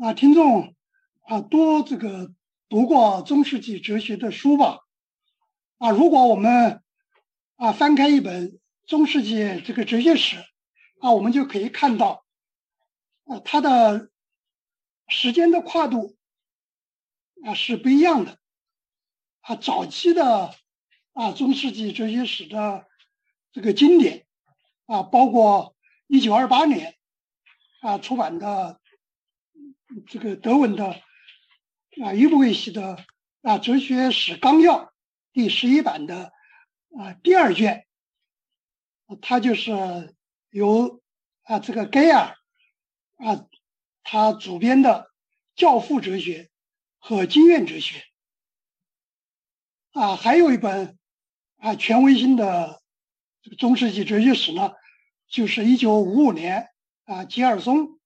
啊，听众啊，多这个读过中世纪哲学的书吧？啊，如果我们啊翻开一本中世纪这个哲学史啊，我们就可以看到啊，它的时间的跨度啊是不一样的。啊，早期的啊中世纪哲学史的这个经典啊，包括一九二八年啊出版的。这个德文的啊，伊布维希的啊《哲学史纲要》第十一版的啊第二卷，它就是由啊这个盖尔啊他主编的《教父哲学和经验哲学》啊，还有一本啊权威性的这个中世纪哲学史呢，就是一九五五年啊吉尔松。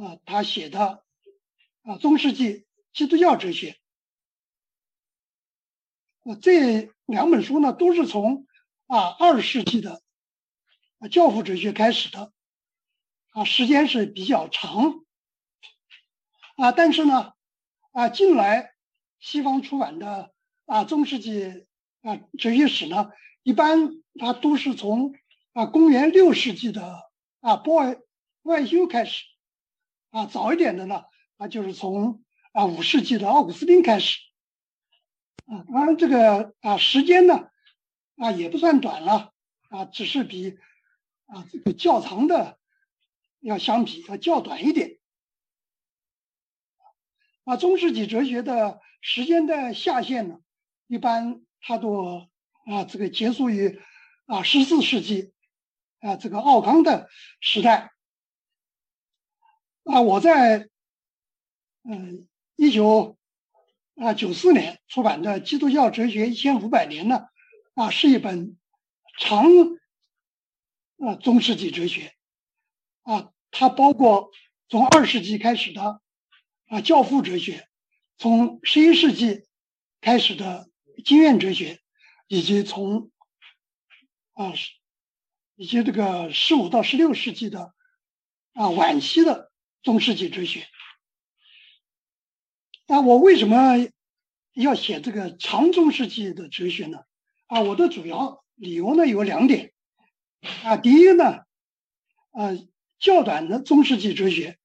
啊，他写的啊，中世纪基督教哲学，啊，这两本书呢，都是从啊二世纪的啊教父哲学开始的，啊，时间是比较长，啊，但是呢，啊，近来西方出版的啊中世纪啊哲学史呢，一般它都是从啊公元六世纪的啊波尔外修开始。啊，早一点的呢，啊，就是从啊五世纪的奥古斯丁开始，啊，当然这个啊时间呢，啊也不算短了，啊，只是比啊这个较长的要相比要较短一点，啊，中世纪哲学的时间的下限呢，一般它都啊这个结束于啊十四世纪啊这个奥康的时代。啊，我在嗯一九啊九四年出版的《基督教哲学一千五百年》呢，啊是一本长啊中世纪哲学啊，它包括从二世纪开始的啊教父哲学，从十一世纪开始的经验哲学，以及从啊以及这个十五到十六世纪的啊晚期的。中世纪哲学，那我为什么要写这个长中世纪的哲学呢？啊，我的主要理由呢有两点，啊，第一呢，啊，较短的中世纪哲学，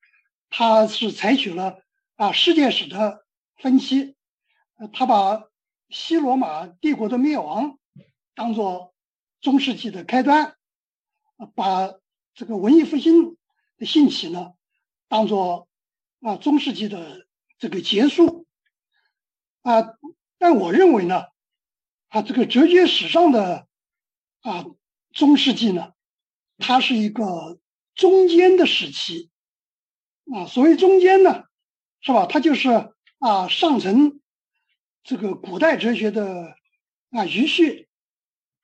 它是采取了啊世界史的分析，它把西罗马帝国的灭亡当做中世纪的开端，把这个文艺复兴的兴起呢。当做啊中世纪的这个结束啊，但我认为呢，啊这个哲学史上的啊中世纪呢，它是一个中间的时期啊。所谓中间呢，是吧？它就是啊上层这个古代哲学的啊余序，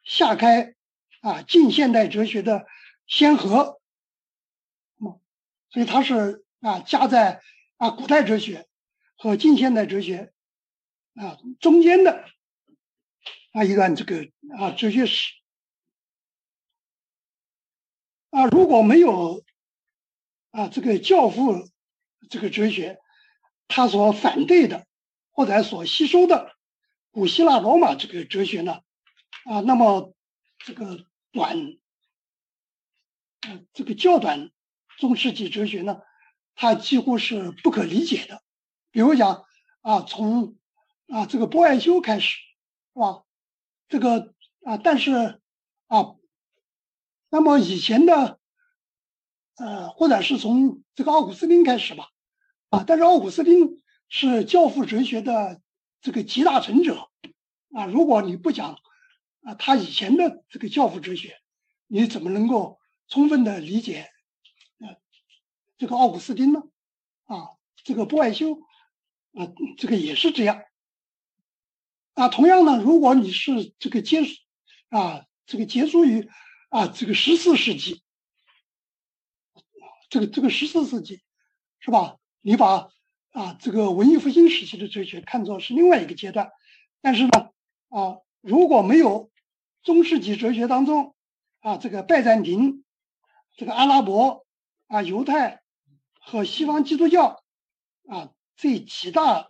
下开啊近现代哲学的先河。所以它是啊夹在啊古代哲学和近现代哲学啊中间的啊一段这个啊哲学史啊如果没有啊这个教父这个哲学他所反对的或者所吸收的古希腊罗马这个哲学呢啊那么这个短这个较短。中世纪哲学呢，它几乎是不可理解的。比如讲啊，从啊这个波爱修开始，是吧？这个啊，但是啊，那么以前的呃，或者是从这个奥古斯丁开始吧，啊，但是奥古斯丁是教父哲学的这个集大成者啊。如果你不讲啊他以前的这个教父哲学，你怎么能够充分的理解？这个奥古斯丁呢，啊，这个波爱修，啊，这个也是这样。啊，同样呢，如果你是这个结，啊，这个结束于啊，这个十四世纪，这个这个十四世纪，是吧？你把啊这个文艺复兴时期的哲学看作是另外一个阶段，但是呢，啊，如果没有中世纪哲学当中啊这个拜占庭、这个阿拉伯、啊犹太。和西方基督教啊这几大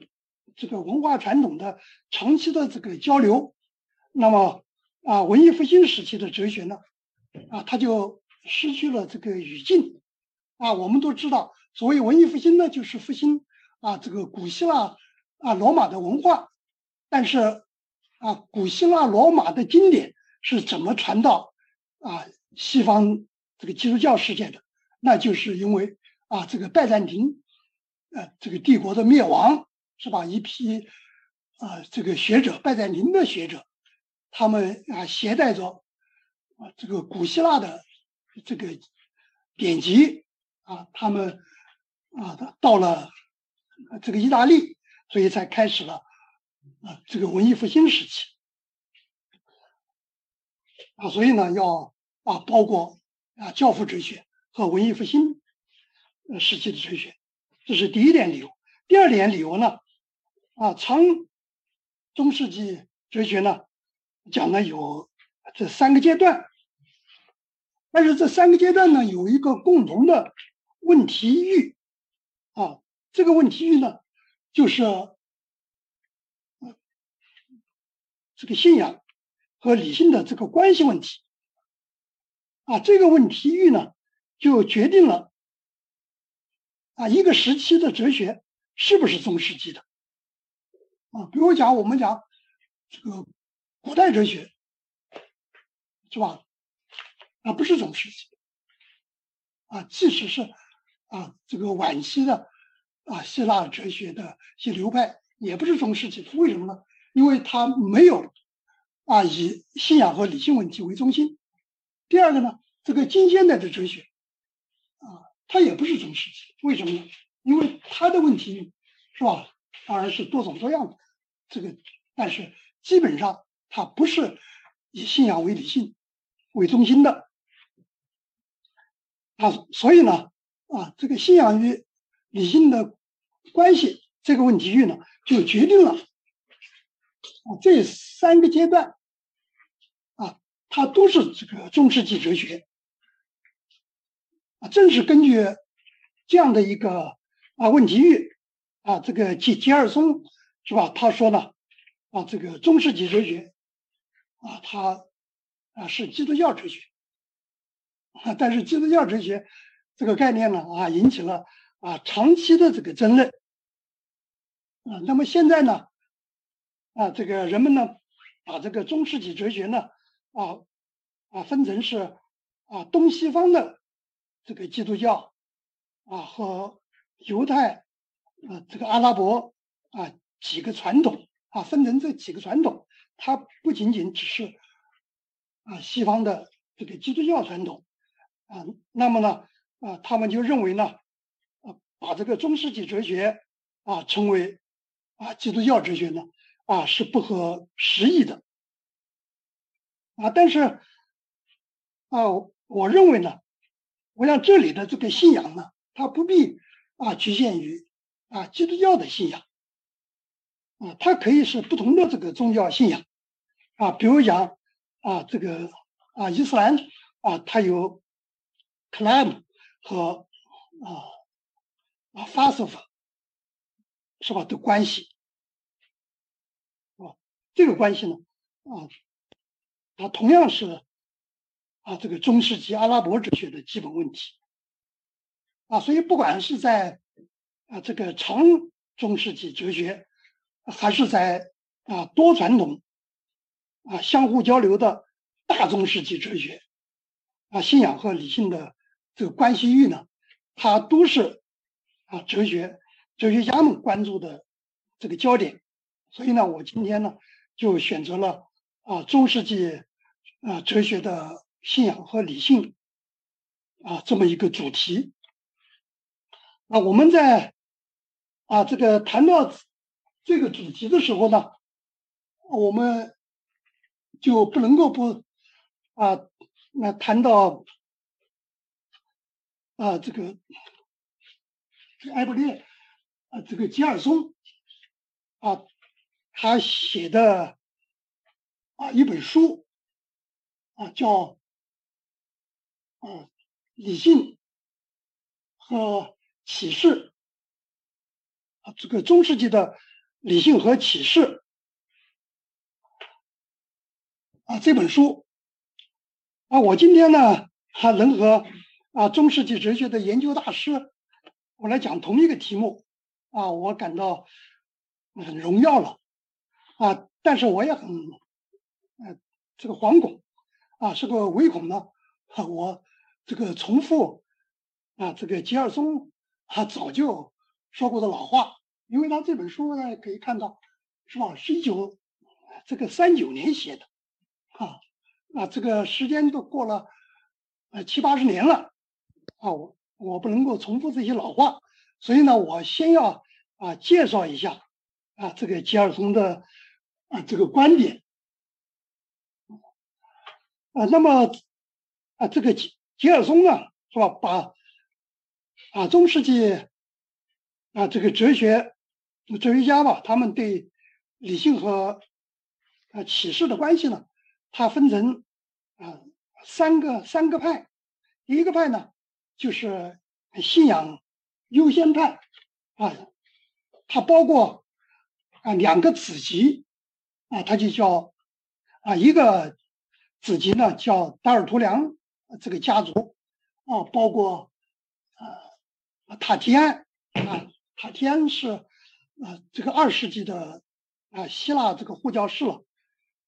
这个文化传统的长期的这个交流，那么啊文艺复兴时期的哲学呢啊它就失去了这个语境。啊我们都知道，所谓文艺复兴呢就是复兴啊这个古希腊啊罗马的文化，但是啊古希腊罗马的经典是怎么传到啊西方这个基督教世界的？那就是因为啊，这个拜占庭，呃，这个帝国的灭亡是吧？一批啊，这个学者，拜占庭的学者，他们啊，携带着啊，这个古希腊的这个典籍啊，他们啊，到了这个意大利，所以才开始了啊，这个文艺复兴时期啊，所以呢，要啊，包括啊，教父哲学。和文艺复兴呃时期的哲学，这是第一点理由。第二点理由呢，啊，长中世纪哲学呢讲了有这三个阶段，但是这三个阶段呢有一个共同的问题域，啊，这个问题域呢就是这个信仰和理性的这个关系问题，啊，这个问题域呢。就决定了啊，一个时期的哲学是不是中世纪的啊？比如讲，我们讲这个古代哲学是吧？啊，不是中世纪啊，即使是啊这个晚期的啊希腊哲学的一些流派，也不是中世纪。为什么呢？因为它没有啊以信仰和理性问题为中心。第二个呢，这个近现代的哲学。它也不是中世纪，为什么呢？因为它的问题，是吧？当然是多种多样的，这个，但是基本上它不是以信仰为理性为中心的啊，所以呢，啊，这个信仰与理性的关系这个问题域呢，就决定了这三个阶段啊，它都是这个中世纪哲学。啊，正是根据这样的一个啊问题域啊，这个吉吉尔松是吧？他说呢，啊，这个中世纪哲学啊，他啊是基督教哲学啊，但是基督教哲学这个概念呢啊，引起了啊长期的这个争论啊。那么现在呢啊，这个人们呢把这个中世纪哲学呢啊啊分成是啊东西方的。这个基督教啊和犹太啊这个阿拉伯啊几个传统啊分成这几个传统，它不仅仅只是啊西方的这个基督教传统啊，那么呢啊他们就认为呢啊把这个中世纪哲学啊称为啊基督教哲学呢啊是不合时宜的啊，但是啊我认为呢。我想这里的这个信仰呢，它不必啊局限于啊基督教的信仰。啊，它可以是不同的这个宗教信仰。啊，比如讲啊这个啊伊斯兰啊，它有 c l a m 和啊啊 f a s f 是吧？的关系。啊，这个关系呢啊，它同样是。啊，这个中世纪阿拉伯哲学的基本问题啊，所以不管是在啊这个长中世纪哲学，还是在啊多传统啊相互交流的大中世纪哲学啊，信仰和理性的这个关系域呢，它都是啊哲学哲学家们关注的这个焦点。所以呢，我今天呢就选择了啊中世纪啊哲学的。信仰和理性啊，这么一个主题啊，我们在啊这个谈到这个主题的时候呢，我们就不能够不啊那谈到啊这个埃布列啊这个吉尔松啊他写的啊一本书啊叫。啊，理性和启示啊，这个中世纪的理性和启示。啊这本书啊，我今天呢还能和啊中世纪哲学的研究大师我来讲同一个题目啊，我感到很荣耀了。啊，但是我也很呃这个惶恐啊，是个唯恐呢我这个重复啊这个吉尔松。他早就说过的老话，因为他这本书呢，可以看到，是吧？是一九这个三九年写的，啊，那这个时间都过了呃七八十年了，啊，我我不能够重复这些老话，所以呢，我先要啊介绍一下啊这个吉尔松的啊这个观点，啊，那么啊这个吉吉尔松呢，是吧？把啊，中世纪啊，这个哲学哲学家吧，他们对理性和啊启示的关系呢，它分成啊三个三个派。第一个派呢，就是信仰优先派啊，它包括啊两个子集啊，它就叫啊一个子集呢叫达尔图良这个家族啊，包括啊。塔提安啊，塔提安是啊，这个二世纪的啊希腊这个护教士了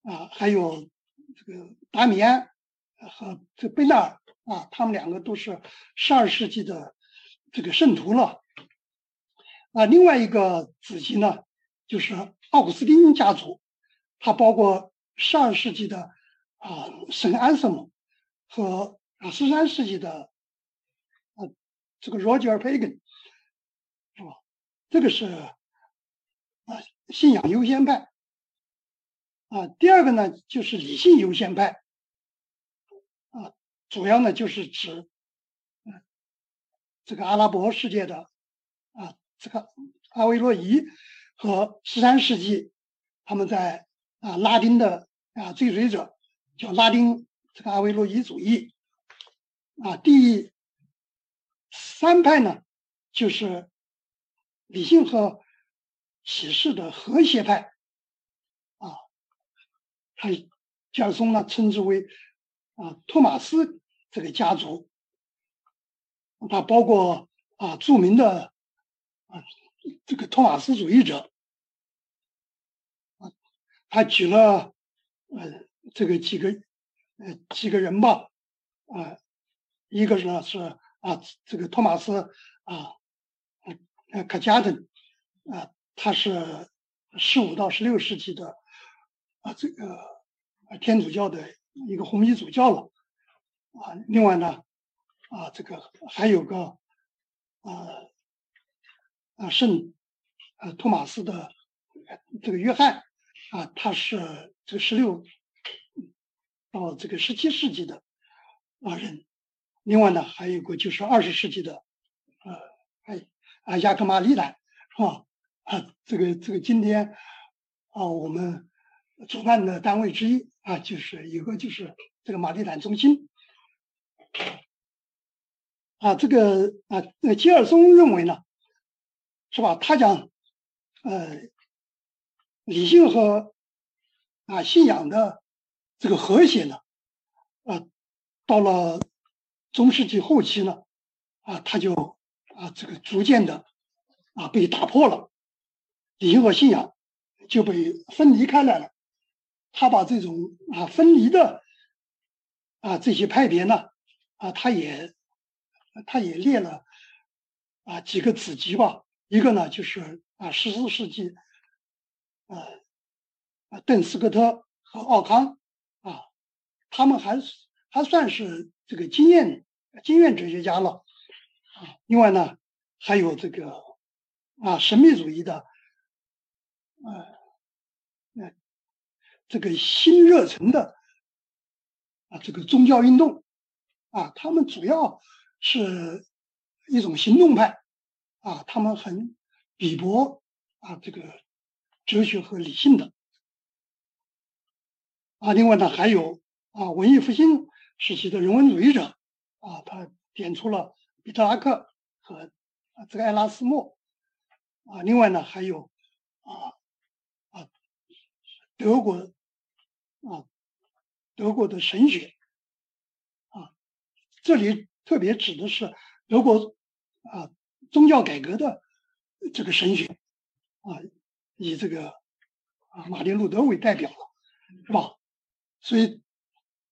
啊，还有这个达米安和这贝纳尔啊，他们两个都是十二世纪的这个圣徒了啊。另外一个子集呢，就是奥古斯丁家族，它包括十二世纪的啊圣安瑟姆和啊十三世纪的。啊这个 Roger Pagan 是吧？这个是啊，信仰优先派啊。第二个呢，就是理性优先派啊，主要呢就是指嗯这个阿拉伯世界的啊，这个阿维洛伊和十三世纪他们在啊拉丁的啊追随者叫拉丁这个阿维洛伊主义。啊。第三派呢，就是理性和启示的和谐派，啊，他加尔松呢称之为啊托马斯这个家族，他包括啊著名的啊这个托马斯主义者，啊，他举了呃这个几个呃几个人吧，啊，一个呢是。啊，这个托马斯啊，呃，卡加登啊，他是十五到十六世纪的啊，这个天主教的一个红衣主教了啊。另外呢，啊，这个还有个啊啊圣啊托马斯的这个约翰啊，他是这十六到这个十七世纪的啊人。另外呢，还有一个就是二十世纪的，呃，哎，啊，亚克马里坦，是吧？啊，这个这个今天啊，我们主办的单位之一啊，就是有个就是这个马里坦中心，啊，这个啊，那吉尔松认为呢，是吧？他讲，呃，理性和啊信仰的这个和谐呢，啊，到了。中世纪后期呢，啊，他就啊，这个逐渐的啊被打破了，理性和信仰就被分离开来了。他把这种啊分离的啊这些派别呢，啊，他也他也列了啊几个子集吧。一个呢就是啊十四世纪啊啊邓斯科特和奥康，他们还还算是。这个经验经验哲学家了。啊，另外呢还有这个啊神秘主义的呃那这个新热忱的啊这个宗教运动。啊，他们主要是一种行动派。啊，他们很鄙薄啊这个哲学和理性的。啊，另外呢还有啊文艺复兴。时期的人文主义者啊，他点出了彼特拉克和这个埃拉斯莫啊，另外呢还有啊啊德国啊德国的神学啊，这里特别指的是德国啊宗教改革的这个神学啊，以这个啊马丁路德为代表了，是吧？所以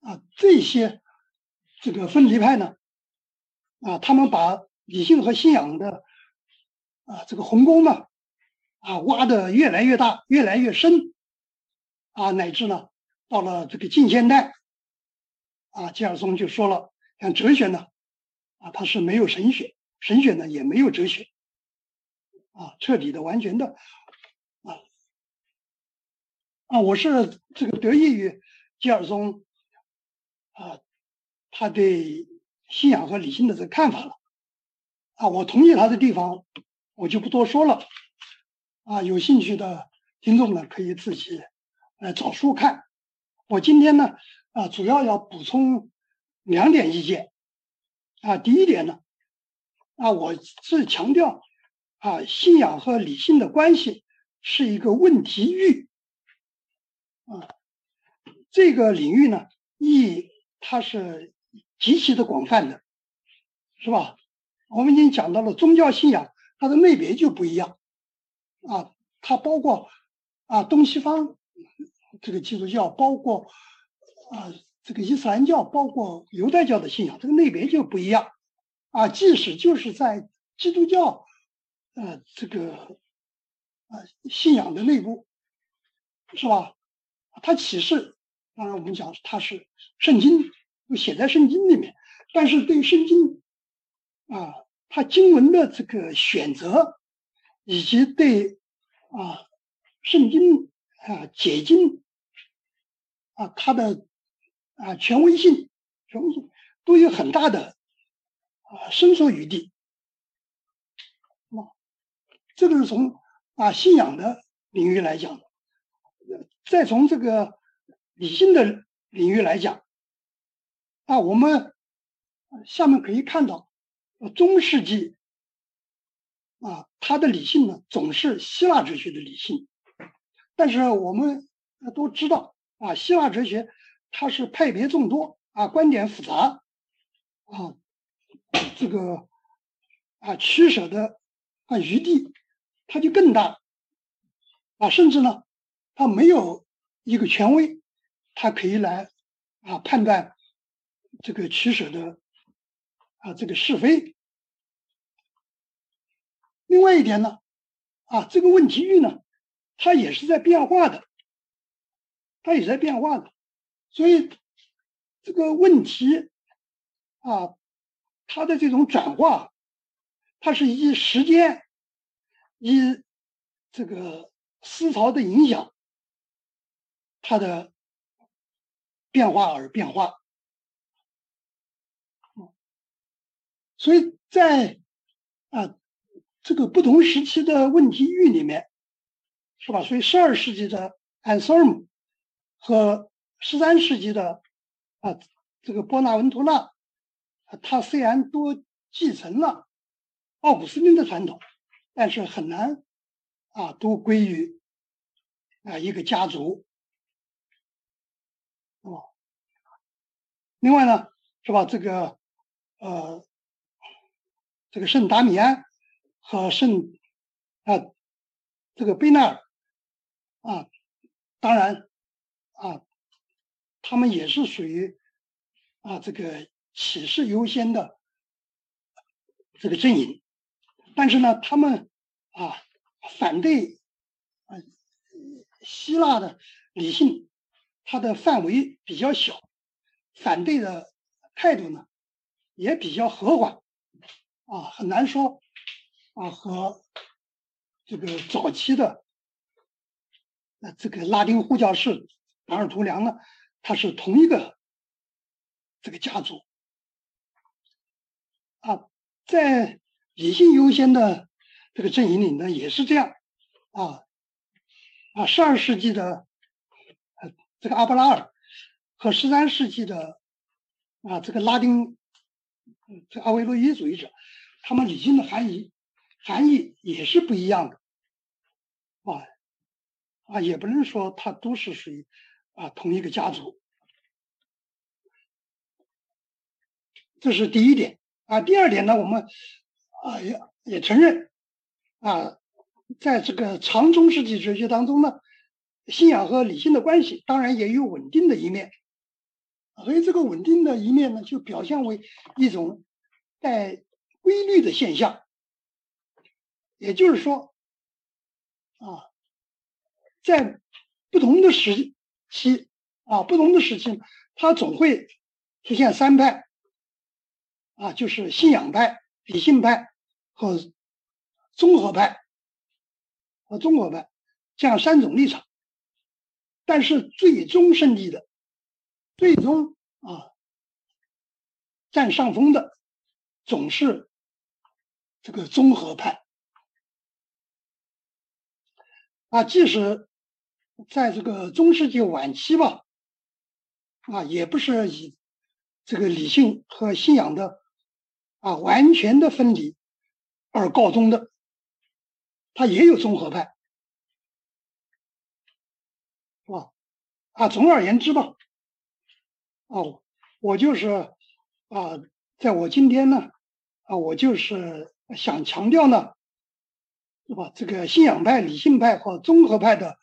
啊这些这个分离派呢。啊，他们把理性和信仰的啊这个鸿沟呢，啊挖的越来越大，越来越深，啊乃至呢到了这个近现代，啊吉尔松就说了，像哲学呢，啊它是没有神学，神学呢也没有哲学，啊彻底的完全的，啊啊我是这个得益于吉尔松，啊他对。信仰和理性的这个看法了，啊，我同意他的地方，我就不多说了，啊，有兴趣的听众呢可以自己来找书看。我今天呢，啊，主要要补充两点意见，啊，第一点呢，啊，我是强调，啊，信仰和理性的关系是一个问题域，啊，这个领域呢，意义它是。极其的广泛的，是吧？我们已经讲到了宗教信仰，它的类别就不一样啊，它包括啊东西方这个基督教，包括啊这个伊斯兰教，包括犹太教的信仰，这个类别就不一样啊。即使就是在基督教呃这个啊信仰的内部，是吧？它启示，当然我们讲它是圣经。就写在圣经里面，但是对圣经啊，它经文的这个选择，以及对啊圣经啊解经啊它的啊权威性、权威性都有很大的啊伸缩余地。啊，这个是从啊信仰的领域来讲，再从这个理性的领域来讲。啊，我们下面可以看到，中世纪啊，它的理性呢总是希腊哲学的理性，但是我们都知道啊，希腊哲学它是派别众多啊，观点复杂啊，这个啊取舍的啊余地它就更大啊，甚至呢，它没有一个权威，它可以来啊判断。这个取舍的啊，这个是非。另外一点呢，啊，这个问题域呢，它也是在变化的，它也在变化的，所以这个问题啊，它的这种转化，它是以时间、以这个思潮的影响，它的变化而变化。所以在啊这个不同时期的问题域里面，是吧？所以十二世纪的安瑟姆和十三世纪的啊这个波纳文图纳，他虽然都继承了奥古斯丁的传统，但是很难啊都归于啊一个家族，哦。另外呢，是吧？这个呃。这个圣达米安和圣啊，这个贝纳尔啊，当然啊，他们也是属于啊这个启示优先的这个阵营，但是呢，他们啊反对啊希腊的理性，它的范围比较小，反对的态度呢也比较和缓。啊，很难说啊，和这个早期的这个拉丁呼叫士达尔图良呢，他是同一个这个家族啊，在理性优先的这个阵营里呢，也是这样啊啊，十二世纪的呃这个阿布拉尔和十三世纪的啊这个拉丁这阿维洛伊主义者。他们理性的含义含义也是不一样的，啊啊，也不能说它都是属于啊同一个家族。这是第一点啊。第二点呢，我们啊也也承认啊，在这个长中世纪哲学当中呢，信仰和理性的关系当然也有稳定的一面，所以这个稳定的一面呢，就表现为一种带规律的现象。也就是说，啊，在不同的时期啊，不同的时期，它总会出现三派。啊，就是信仰派、理性派和综合派和综合派这样三种立场，但是最终胜利的、最终啊占上风的，总是这个综合派。啊，即使在这个中世纪晚期吧，啊，也不是以这个理性和信仰的。啊，完全的分离而告终的，他也有综合派，是吧？啊，总而言之吧，哦，我就是啊，在我今天呢，啊，我就是想强调呢，是吧？这个信仰派、理性派和综合派的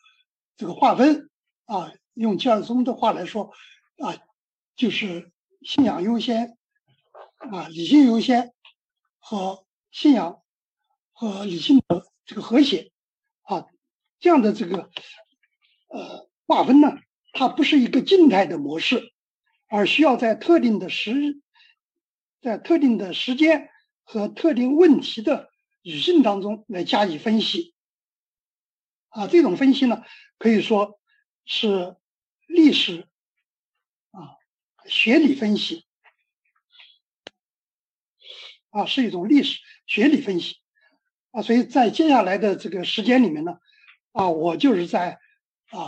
这个划分啊，用吉尔松的话来说啊，就是信仰优先。啊，理性优先和信仰和理性的这个和谐啊，这样的这个呃划分呢，它不是一个静态的模式，而需要在特定的时，在特定的时间和特定问题的语境当中来加以分析。啊，这种分析呢，可以说是历史啊学理分析。啊，是一种历史学理分析，啊，所以在接下来的这个时间里面呢，啊，我就是在啊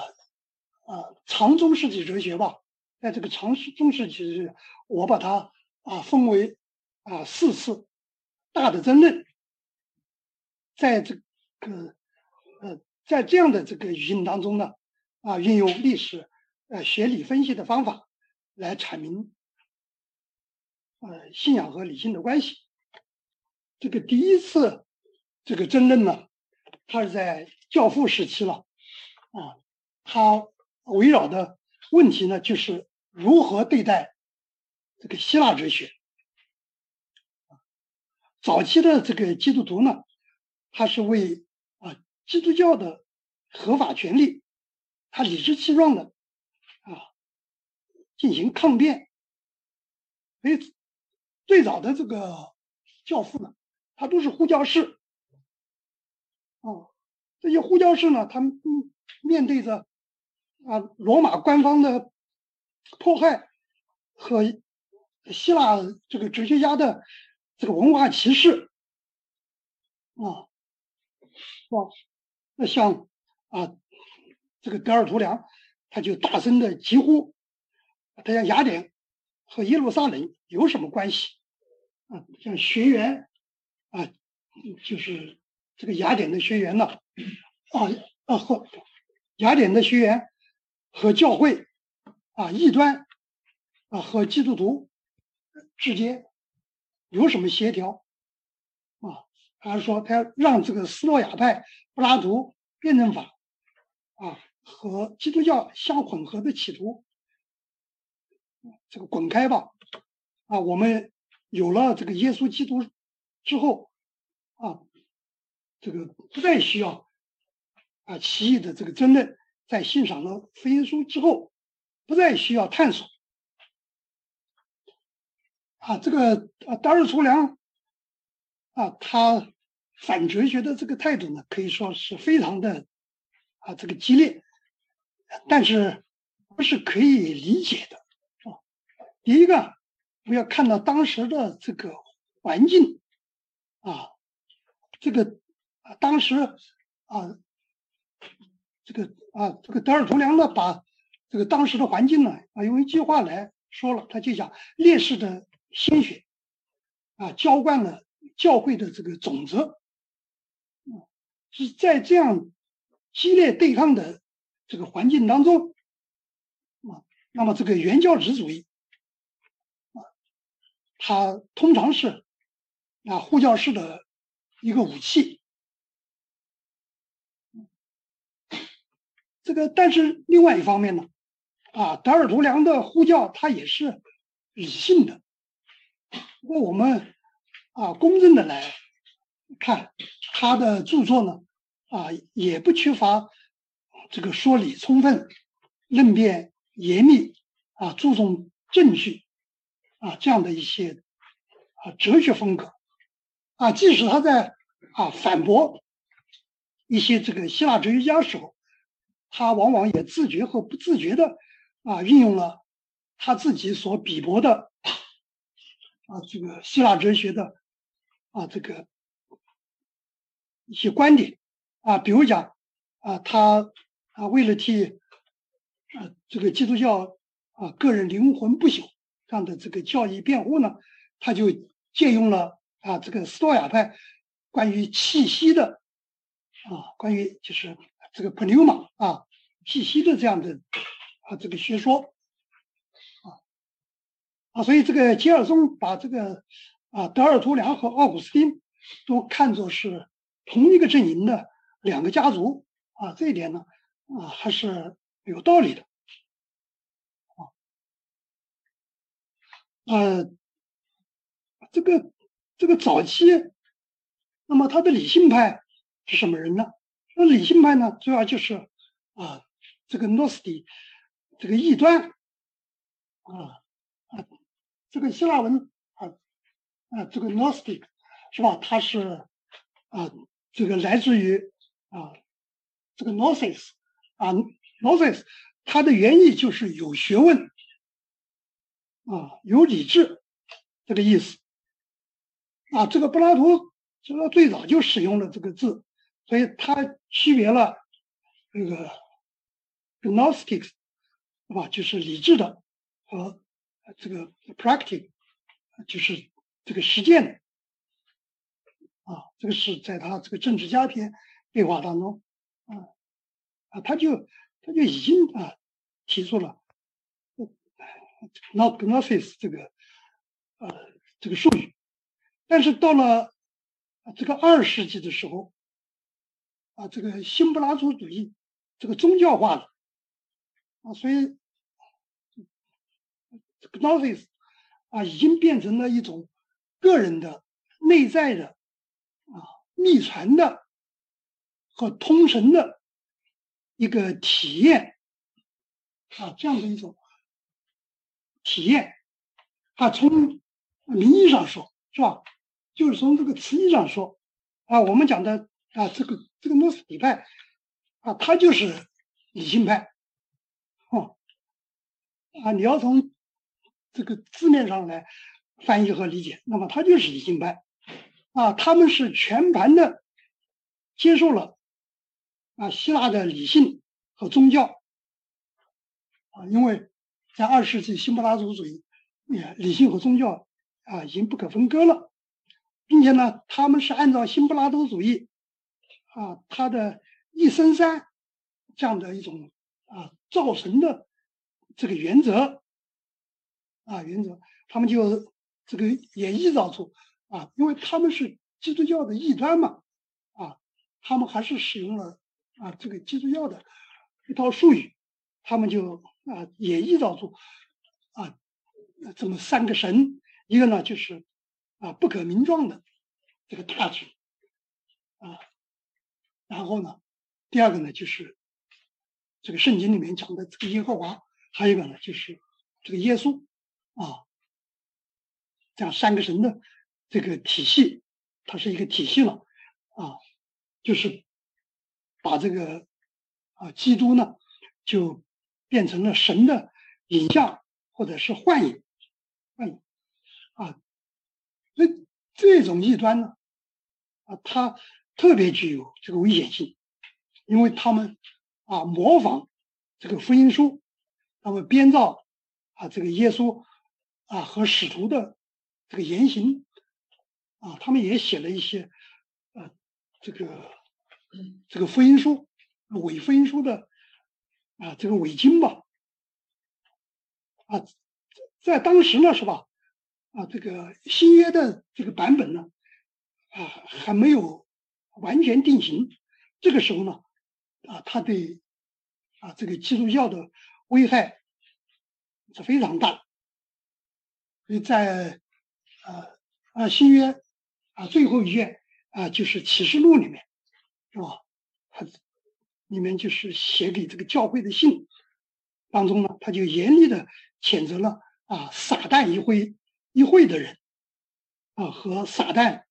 啊长中世纪哲学吧，在这个长中世纪，我把它啊分为啊四次大的争论，在这个呃在这样的这个语境当中呢，啊，运用历史呃学理分析的方法来阐明呃信仰和理性的关系。这个第一次这个争论呢，它是在教父时期了，啊，它围绕的问题呢，就是如何对待这个希腊哲学。早期的这个基督徒呢，他是为啊基督教的合法权利，他理直气壮的啊进行抗辩。所以最早的这个教父呢。他都是护教士，啊，这些护教士呢，他们面对着啊罗马官方的迫害和希腊这个哲学家的这个文化歧视，啊，是吧？那像啊这个德尔图良，他就大声的疾呼，他讲雅典和耶路撒冷有什么关系？啊，像学员。啊，就是这个雅典的学员呢，啊啊和雅典的学员和教会啊异端啊和基督徒之间有什么协调啊？还是说他要让这个斯洛亚派柏拉图辩证法啊和基督教相混合的企图，这个滚开吧！啊，我们有了这个耶稣基督。之后，啊，这个不再需要啊奇异的这个争论，在欣赏了福音书之后，不再需要探索啊，这个啊达尔图良啊，他反哲学的这个态度呢，可以说是非常的啊这个激烈，但是不是可以理解的啊。第一个，我要看到当时的这个环境。啊，这个啊，当时啊，这个啊，这个德尔图良呢，把这个当时的环境呢，啊，用一句话来说了，他就讲烈士的鲜血啊，浇灌了教会的这个种子是在这样激烈对抗的这个环境当中啊，那么这个原教旨主义啊，它通常是啊护教士的一个武器。这个，但是另外一方面呢，啊，德尔图良的呼叫他也是理性的。不过我们啊，公正的来看他的著作呢，啊，也不缺乏这个说理充分、论辩严密啊，注重证据啊这样的一些啊哲学风格啊，即使他在啊反驳一些这个希腊哲学家时候。他往往也自觉和不自觉的啊，运用了他自己所比驳的啊，这个希腊哲学的啊，这个一些观点啊，比如讲啊，他啊，为了替啊这个基督教啊个人灵魂不朽这样的这个教义辩护呢，他就借用了啊这个斯多亚派关于气息的啊，关于就是。这个普留马啊，气息的这样的啊，这个学说啊啊，所以这个吉尔松把这个啊德尔图良和奥古斯丁都看作是同一个阵营的两个家族啊，这一点呢啊还是有道理的啊呃，这个这个早期，那么他的理性派是什么人呢？那理性派呢，主要就是啊，这个诺斯底这个异端啊啊，这个希腊文啊啊，这个 Gnostic 是吧？它是啊，这个来自于啊这个 Gnosis 啊 Gnosis，它的原意就是有学问啊，有理智这个意思啊。这个柏拉图其实最早就使用了这个字。所以它区别了这个 gnostics，是吧？就是理智的和这个 practice，就是这个实践的啊。这个是在他这个政治家篇对话当中啊啊，他就他就已经啊提出了 not gnosis 这个呃这个术语，但是到了这个二世纪的时候。啊，这个新柏拉图主义，这个宗教化了啊，所以，gnosis 啊，已经变成了一种个人的、内在的啊、秘传的和通神的一个体验啊，这样的一种体验啊，从名义上说，是吧？就是从这个词义上说啊，我们讲的啊，这个。这个诺斯底派啊，他就是理性派，哦，啊，你要从这个字面上来翻译和理解，那么他就是理性派，啊，他们是全盘的接受了啊希腊的理性和宗教，啊，因为在二世纪新柏拉图主义，也理性和宗教啊已经不可分割了，并且呢，他们是按照新柏拉图主义。啊，他的一生三这样的一种啊造神的这个原则啊原则，他们就这个也臆造出啊，因为他们是基督教的异端嘛啊，他们还是使用了啊这个基督教的一套术语，他们就啊也臆造出啊这么三个神，一个呢就是啊不可名状的这个大指啊。然后呢，第二个呢就是这个圣经里面讲的这个耶和华，还有一个呢就是这个耶稣啊，这样三个神的这个体系，它是一个体系了啊，就是把这个啊基督呢就变成了神的影像或者是幻影，幻影啊，所以这种异端呢啊它。特别具有这个危险性，因为他们啊模仿这个福音书，他们编造啊这个耶稣啊和使徒的这个言行啊，他们也写了一些呃这个这个福音书伪福音书的啊这个伪经吧，啊，在当时呢是吧？啊，这个新约的这个版本呢，啊还没有完全定型。这个时候呢，啊，他对啊这个基督教的危害是非常大。所以在啊啊新约啊最后一卷啊就是启示录里面，是吧？他里面就是写给这个教会的信当中呢，他就严厉的谴责了啊撒旦一会一会的人啊和撒旦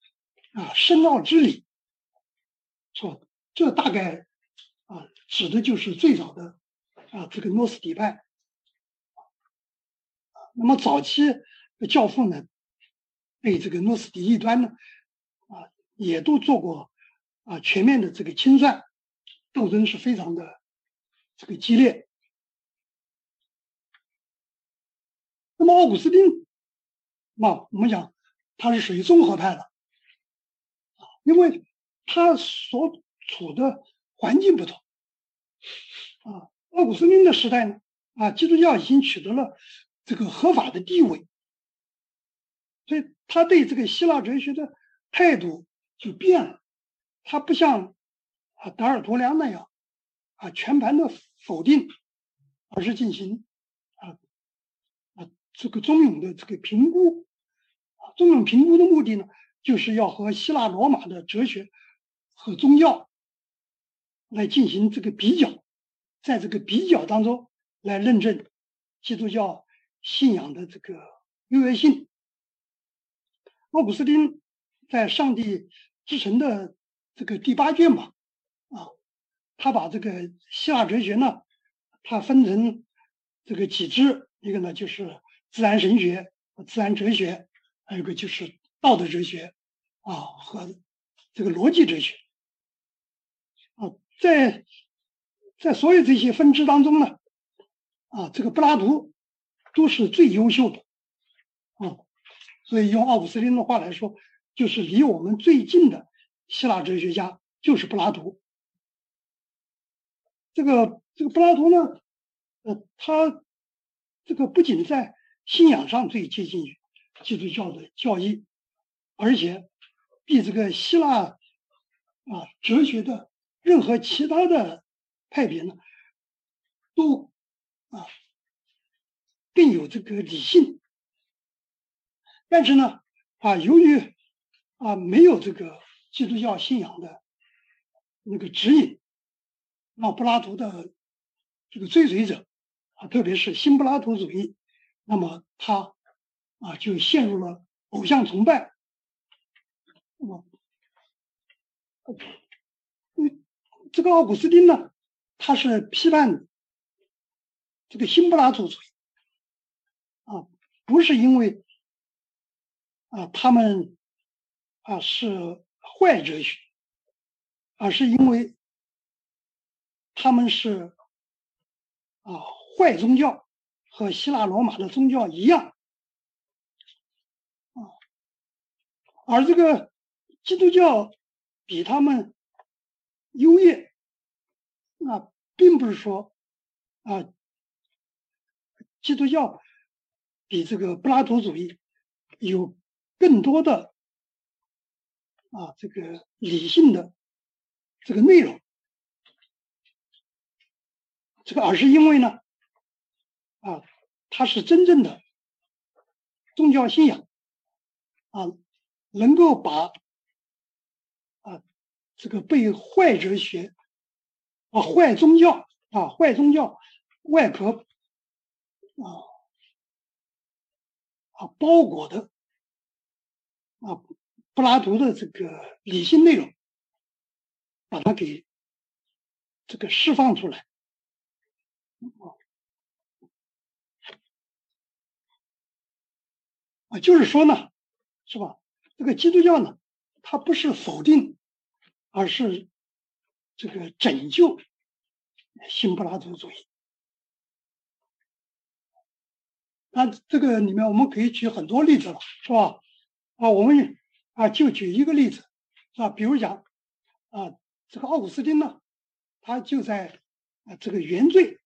啊深奥之理，是吧？这大概啊，指的就是最早的啊这个诺斯底派。那么早期教父呢，对这个诺斯底异端呢，啊也都做过啊全面的这个清算，斗争是非常的这个激烈。那么奥古斯丁，那我们讲他是属于综合派的，啊，因为他所处的环境不同，啊，奥古斯丁的时代呢，啊，基督教已经取得了这个合法的地位，所以他对这个希腊哲学的态度就变了，他不像啊达尔图良那样啊全盘的否定，而是进行啊啊这个中庸的这个评估，啊中庸评估的目的呢，就是要和希腊罗马的哲学和宗教。来进行这个比较，在这个比较当中来认证基督教信仰的这个优越性。奥古斯丁在《上帝之城》的这个第八卷吧，啊，他把这个希腊哲学呢，它分成这个几支，一个呢就是自然神学、自然哲学，还有一个就是道德哲学，啊和这个逻辑哲学。啊在在所有这些分支当中呢，啊，这个柏拉图都是最优秀的，啊，所以用奥古斯丁的话来说，就是离我们最近的希腊哲学家就是柏拉图。这个这个柏拉图呢，呃，他这个不仅在信仰上最接近于基督教的教义，而且比这个希腊啊哲学的。任何其他的派别呢，都啊更有这个理性，但是呢啊，由于啊没有这个基督教信仰的那个指引，那柏拉图的这个追随者啊，特别是新柏拉图主义，那么他啊就陷入了偶像崇拜，那么。这个奥古斯丁呢，他是批判这个新柏拉图主义啊，不是因为啊他们啊是坏哲学，而是因为他们是啊坏宗教，和希腊罗马的宗教一样啊，而这个基督教比他们。优越，那并不是说啊，基督教比这个柏拉图主义有更多的啊这个理性的这个内容，这个而是因为呢啊，它是真正的宗教信仰啊，能够把啊。这个被坏哲学啊、坏宗教啊、坏宗教外壳啊啊包裹的啊，柏拉图的这个理性内容，把它给这个释放出来啊，就是说呢，是吧？这个基督教呢，它不是否定。而是这个拯救新柏拉图主义。那这个里面我们可以举很多例子了，是吧？啊，我们啊就举一个例子，是吧？比如讲啊，这个奥古斯丁呢，他就在啊这个原罪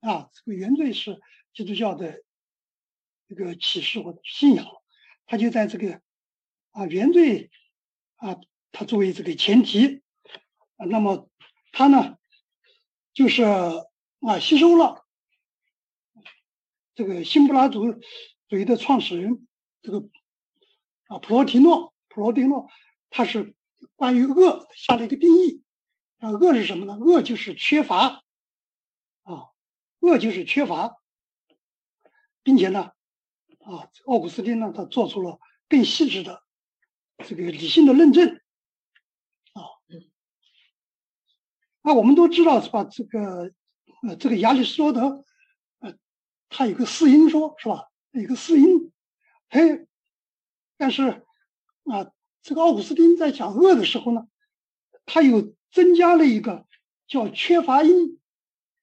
啊，这个原罪是基督教的这个启示或信仰，他就在这个啊原罪啊，他作为这个前提啊，那么他呢就是啊吸收了这个新柏拉图主义的创始人这个啊普罗提诺，普罗提诺他是。关于恶下了一个定义，啊，恶是什么呢？恶就是缺乏，啊，恶就是缺乏，并且呢，啊，奥古斯丁呢，他做出了更细致的这个理性的论证，啊，那我们都知道是吧？这个呃，这个亚里士多德，呃，他有个四因说，是吧？有个四因，哎，但是啊。这个奥古斯丁在讲恶的时候呢，他又增加了一个叫缺乏因，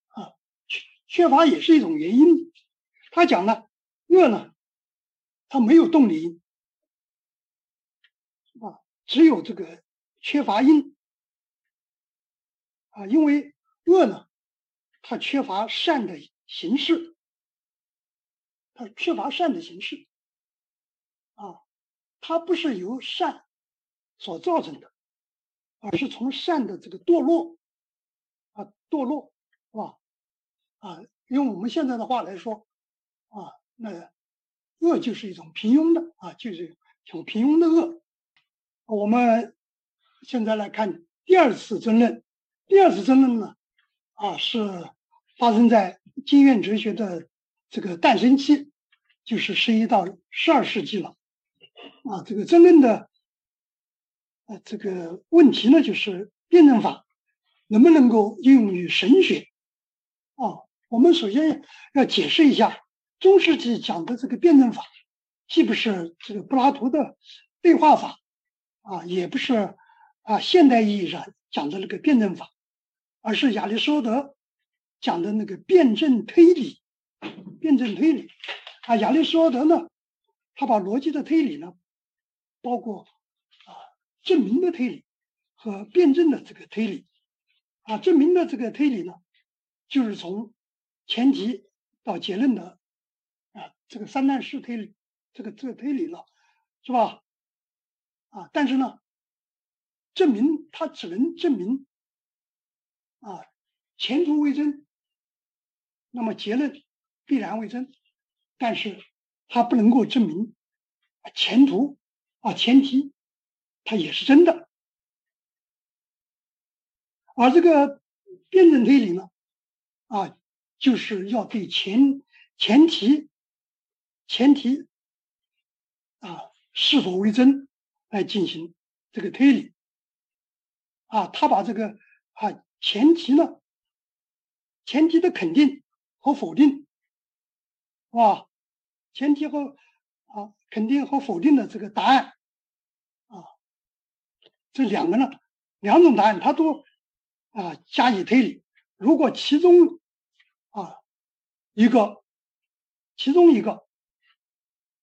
啊，缺缺乏也是一种原因。他讲呢，恶呢，它没有动力因，啊，只有这个缺乏因，啊，因为恶呢，它缺乏善的形式，它缺乏善的形式，它不是由善。所造成的，而是从善的这个堕落啊，堕落是吧？啊，用我们现在的话来说啊，那恶就是一种平庸的啊，就是一种平庸的恶。我们现在来看第二次争论，第二次争论呢啊，是发生在经验哲学的这个诞生期，就是十一到十二世纪了啊，这个争论的。呃，这个问题呢，就是辩证法能不能够应用于神学？啊，我们首先要解释一下，中世纪讲的这个辩证法，既不是这个柏拉图的对话法，啊，也不是啊现代意义上讲的那个辩证法，而是亚里士多德讲的那个辩证推理。辩证推理啊，亚里士多德呢，他把逻辑的推理呢，包括啊。证明的推理和辩证的这个推理啊，证明的这个推理呢，就是从前提到结论的啊，这个三段式推理，这个这个推理了，是吧？啊，但是呢，证明它只能证明啊前途为真，那么结论必然为真，但是它不能够证明前途啊前提。它也是真的，而这个辩证推理呢，啊，就是要对前前提前提啊是否为真来进行这个推理，啊，他把这个啊前提呢，前提的肯定和否定，是吧？前提和啊肯定和否定的这个答案。啊这两个呢，两种答案它都啊加以推理。如果其中啊一个，其中一个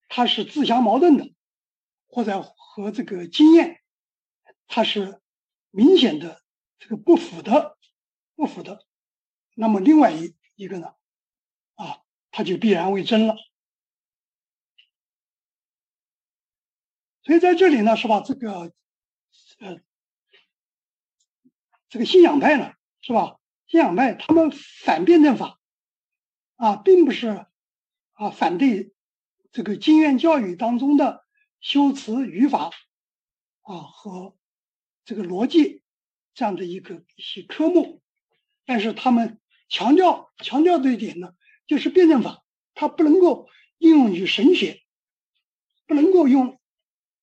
它是自相矛盾的，或者和这个经验它是明显的这个不符的，不符的，那么另外一一个呢啊，它就必然为真了。所以在这里呢，是吧？这个。呃，这个信仰派呢，是吧？信仰派他们反辩证法啊，并不是啊反对这个经验教育当中的修辞语法啊和这个逻辑这样的一个一些科目，但是他们强调强调的一点呢，就是辩证法它不能够应用于神学，不能够用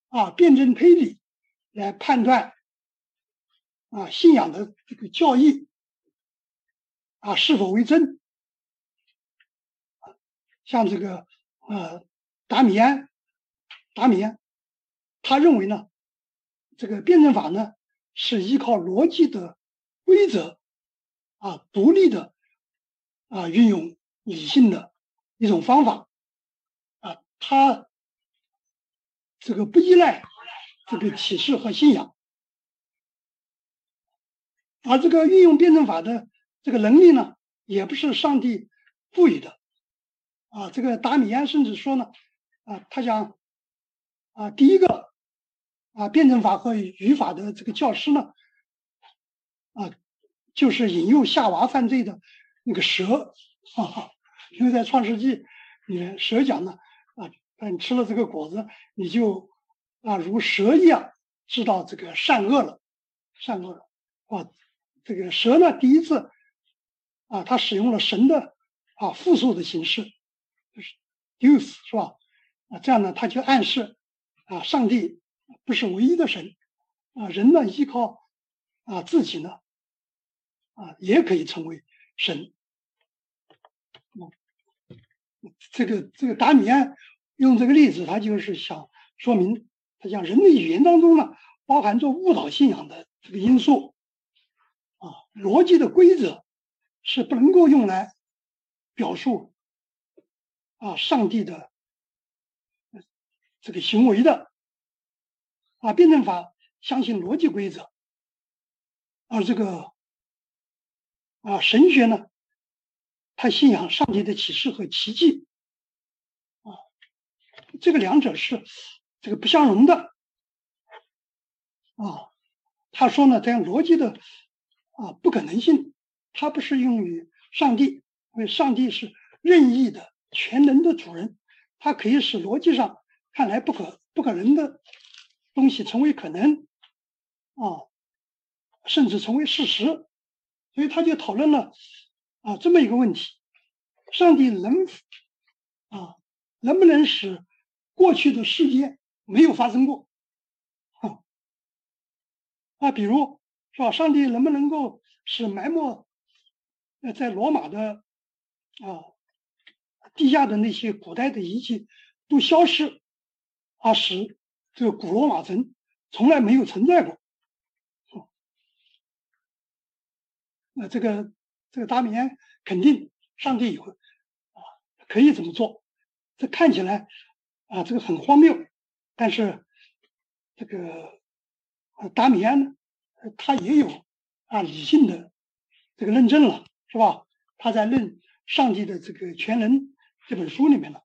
啊辩证推理。来判断啊信仰的这个教义啊是否为真？像这个呃达米安，达米安，他认为呢，这个辩证法呢是依靠逻辑的规则啊独立的啊运用理性的一种方法啊，他这个不依赖。这个启示和信仰而这个运用辩证法的这个能力呢，也不是上帝赋予的，啊，这个达米安甚至说呢，啊，他讲，啊，第一个，啊，辩证法和语法的这个教师呢，啊，就是引诱夏娃犯罪的那个蛇，啊，因为在创世纪里面，蛇讲呢，那，你吃了这个果子，你就啊如蛇一样知道这个善恶了，善恶了，啊。这个蛇呢，第一次啊，它使用了神的啊复数的形式，就是 use 是吧？啊，这样呢，它就暗示啊，上帝不是唯一的神啊，人呢依靠啊自己呢啊也可以成为神。这个这个达米安用这个例子，他就是想说明，他讲人的语言当中呢，包含着误导信仰的这个因素。啊，逻辑的规则是不能够用来表述啊上帝的这个行为的啊。辩证法相信逻辑规则，而这个啊神学呢，他信仰上帝的启示和奇迹，这个两者是这个不相容的啊。他说呢，这样逻辑的。啊，不可能性，它不适用于上帝，因为上帝是任意的、全能的主人，它可以使逻辑上看来不可不可能的东西成为可能，啊，甚至成为事实。所以他就讨论了啊这么一个问题：上帝能啊能不能使过去的事件没有发生过？啊，比如。是吧？上帝能不能够使埋没呃在罗马的啊地下的那些古代的遗迹都消失，啊使这个古罗马城从来没有存在过？那这个这个达米安肯定上帝有啊可以这么做，这看起来啊这个很荒谬，但是这个达米安呢？他也有啊理性的这个认证了，是吧？他在《论上帝的这个全能》这本书里面呢，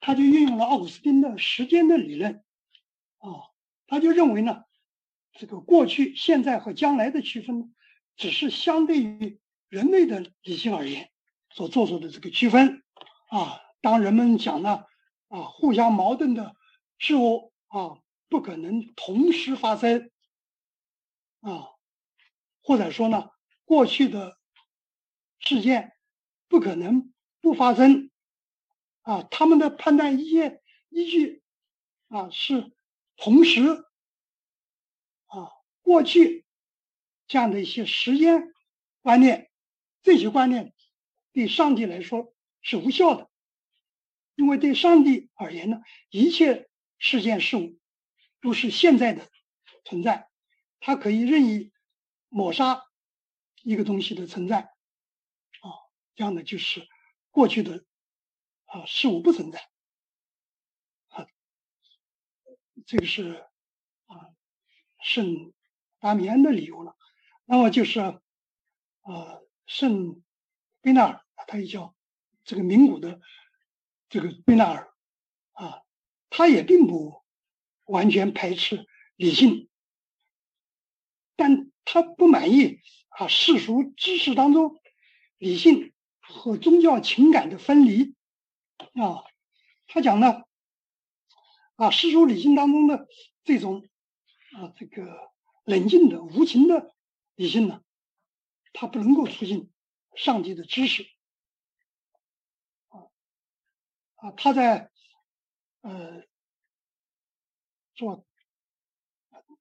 他就运用了奥古斯丁的时间的理论啊，他就认为呢，这个过去、现在和将来的区分，只是相对于人类的理性而言所做出的这个区分啊。当人们讲呢啊，互相矛盾的事物啊，不可能同时发生。啊，或者说呢，过去的事件不可能不发生啊。他们的判断依依据啊是同时啊过去这样的一些时间观念，这些观念对上帝来说是无效的，因为对上帝而言呢，一切事件事物都是现在的存在。它可以任意抹杀一个东西的存在，啊，这样的就是过去的啊事物不存在，啊，这个是啊圣达米安的理由了。那么就是啊圣贝纳尔，他也叫这个名古的这个贝纳尔啊，他也并不完全排斥理性。但他不满意啊世俗知识当中理性和宗教情感的分离啊，他讲呢啊世俗理性当中的这种啊这个冷静的无情的理性呢，它不能够促进上帝的知识啊啊他在呃做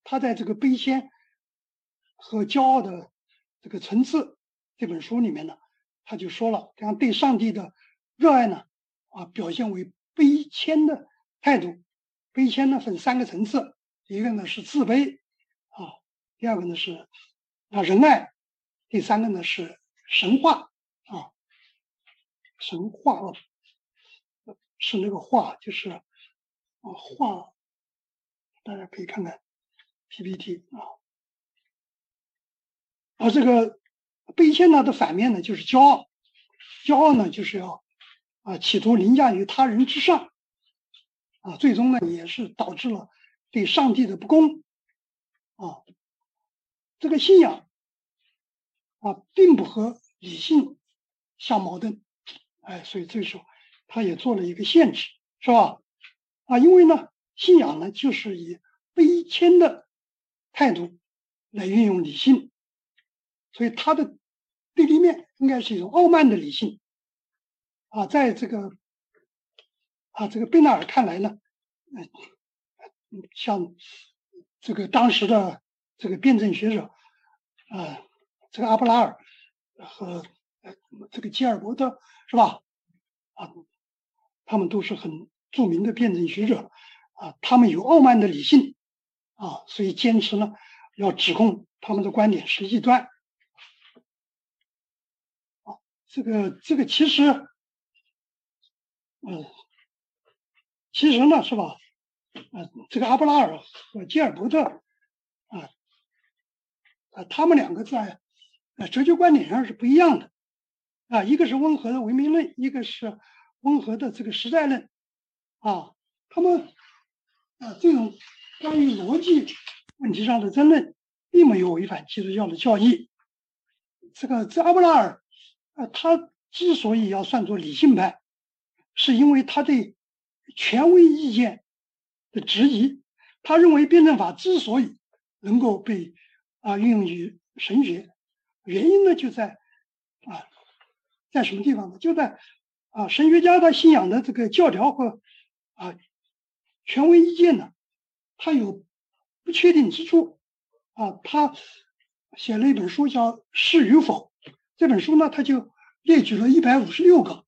他在这个悲谦。和骄傲的这个层次，这本书里面呢，他就说了，这样对上帝的热爱呢，啊，表现为悲谦的态度。悲谦呢分三个层次，一个呢是自卑，啊，第二个呢是啊仁爱，第三个呢是神话，啊，神话哦，是那个话，就是啊话，大家可以看看 PPT 啊。而这个卑谦呢的反面呢就是骄傲，骄傲呢就是要啊企图凌驾于他人之上，啊最终呢也是导致了对上帝的不公，啊这个信仰啊并不和理性相矛盾，哎，所以这时候他也做了一个限制，是吧？啊，因为呢信仰呢就是以卑谦的态度来运用理性。所以他的对立面应该是一种傲慢的理性，啊，在这个啊这个贝纳尔看来呢，嗯，像这个当时的这个辩证学者，啊，这个阿布拉尔和这个吉尔伯特是吧？啊，他们都是很著名的辩证学者，啊，他们有傲慢的理性，啊，所以坚持呢要指控他们的观点是异端。这个这个其实，嗯，其实呢是吧？呃，这个阿布拉尔和吉尔伯特，啊，啊，他们两个在呃哲学观点上是不一样的，啊，一个是温和的唯名论，一个是温和的这个实在论，啊，他们啊这种关于逻辑问题上的争论，并没有违反基督教的教义。这个这阿布拉尔。啊，他之所以要算作理性派，是因为他对权威意见的质疑。他认为辩证法之所以能够被啊运用于神学，原因呢就在啊在什么地方呢？就在啊神学家他信仰的这个教条和啊权威意见呢，他有不确定之处啊。他写了一本书叫《是与否》。这本书呢，他就列举了一百五十六个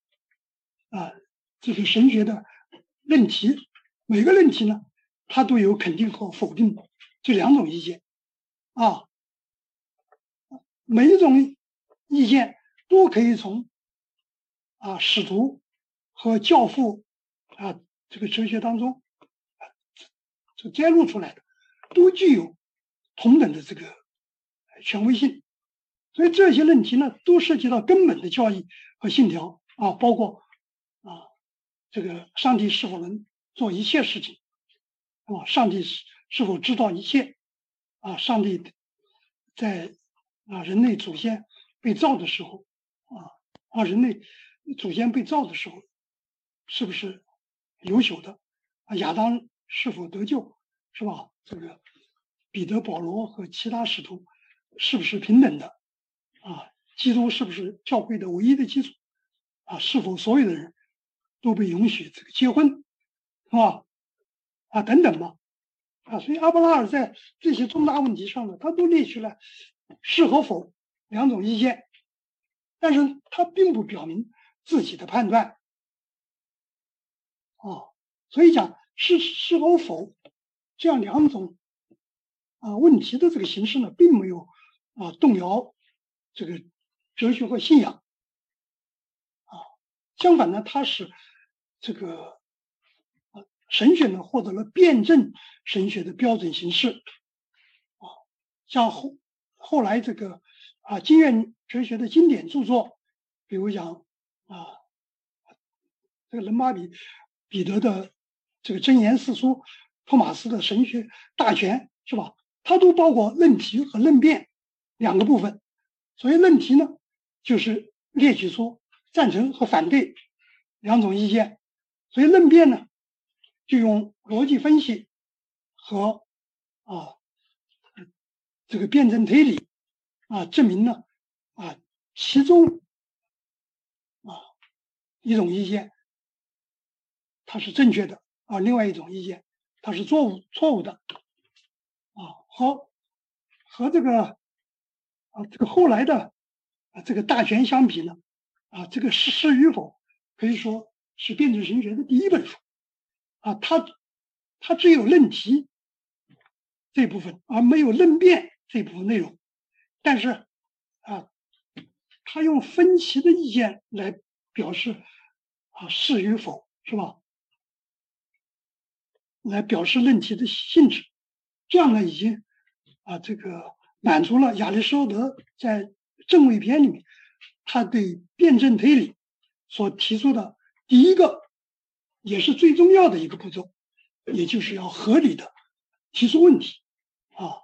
啊，这个神学的论题，每个论题呢，他都有肯定和否定这两种意见啊，每一种意见都可以从啊使徒和教父啊这个哲学当中这摘录出来的，都具有同等的这个权威性。所以这些论题呢，都涉及到根本的教义和信条啊，包括啊，这个上帝是否能做一切事情，啊，上帝是是否知道一切，啊，上帝在啊人类祖先被造的时候，啊啊人类祖先被造的时候，是不是有朽的？啊，亚当是否得救？是吧？这个彼得、保罗和其他使徒是不是平等的？啊，基督是不是教会的唯一的基础？啊，是否所有的人都被允许这个结婚，是吧？啊，等等嘛，啊，所以阿布拉尔在这些重大问题上呢，他都列举了是和否两种意见，但是他并不表明自己的判断。啊，所以讲是是和否这样两种啊问题的这个形式呢，并没有啊动摇。这个哲学和信仰啊，相反呢，它是这个啊神学呢获得了辩证神学的标准形式啊，像后后来这个啊经验哲学的经典著作，比如讲啊这个伦巴比彼得的这个真言四书，托马斯的神学大全是吧？它都包括论题和论辩两个部分。所以论题呢，就是列举出赞成和反对两种意见；所以论辩呢，就用逻辑分析和啊这个辩证推理啊证明呢啊其中一种意见它是正确的啊，另外一种意见它是错误错误的啊和和这个。啊，这个后来的啊，这个大全相比呢，啊，这个是是与否，可以说是辩证神学的第一本书，啊，它它只有论题这部分，而没有论辩这部分内容，但是啊，他用分歧的意见来表示啊是与否，是吧？来表示论题的性质，这样呢，已经啊这个满足了亚里士多德在《正位篇》里面他对辩证推理所提出的第一个也是最重要的一个步骤，也就是要合理的提出问题啊。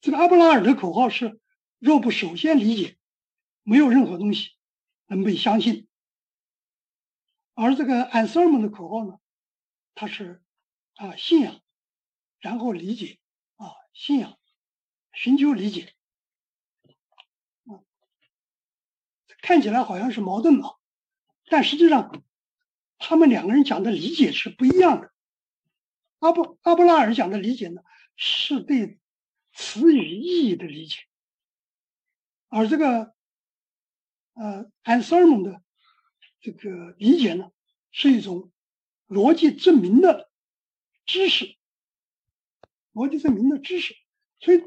这个阿布拉尔的口号是：若不首先理解，没有任何东西能被相信。而这个安塞尔蒙的口号呢，它是啊信仰，然后理解啊信仰，寻求理解。看起来好像是矛盾啊，但实际上他们两个人讲的理解是不一样的。阿布阿布拉尔讲的理解呢，是对。词语意义的理解，而这个呃安塞尔蒙的这个理解呢，是一种逻辑证明的知识，逻辑证明的知识，所以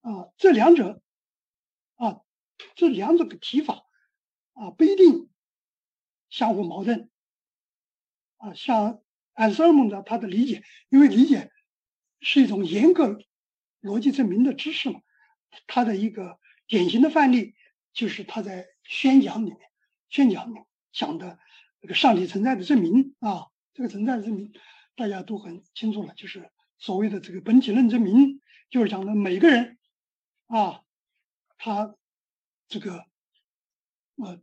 啊，这两者啊，这两种的提法啊，不一定相互矛盾啊。像安塞尔蒙的他的理解，因为理解。是一种严格逻辑证明的知识嘛？他的一个典型的范例就是他在宣讲里面，宣讲讲的这个上帝存在的证明啊，这个存在的证明大家都很清楚了，就是所谓的这个本体论证明，就是讲的每个人啊，他这个呃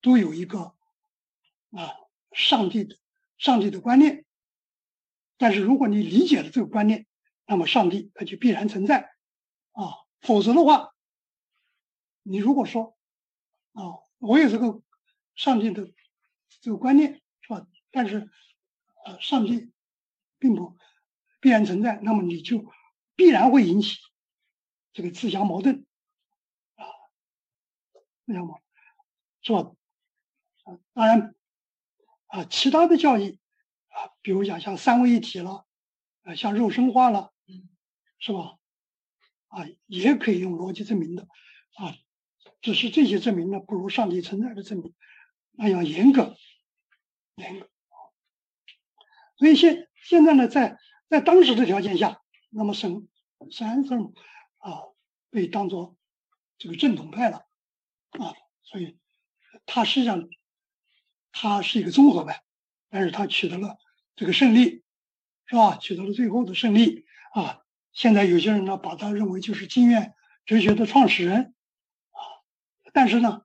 都有一个啊上帝的上帝的观念。但是如果你理解了这个观念，那么上帝他就必然存在，啊，否则的话，你如果说，啊，我有这个上帝的这个观念是吧？但是，呃，上帝并不必然存在，那么你就必然会引起这个自相矛盾，啊，自相矛盾是吧？啊，当然，啊，其他的教义。啊，比如讲像三位一体了，啊，像肉身化了，是吧？啊，也可以用逻辑证明的，啊，只是这些证明呢，不如上帝存在的证明那样严格，严格。所以现现在呢，在在当时的条件下，那么圣圣安瑟啊，被当做这个正统派了，啊，所以他实际上他是一个综合派。但是他取得了这个胜利，是吧？取得了最后的胜利啊！现在有些人呢，把他认为就是经验哲学的创始人。但是呢，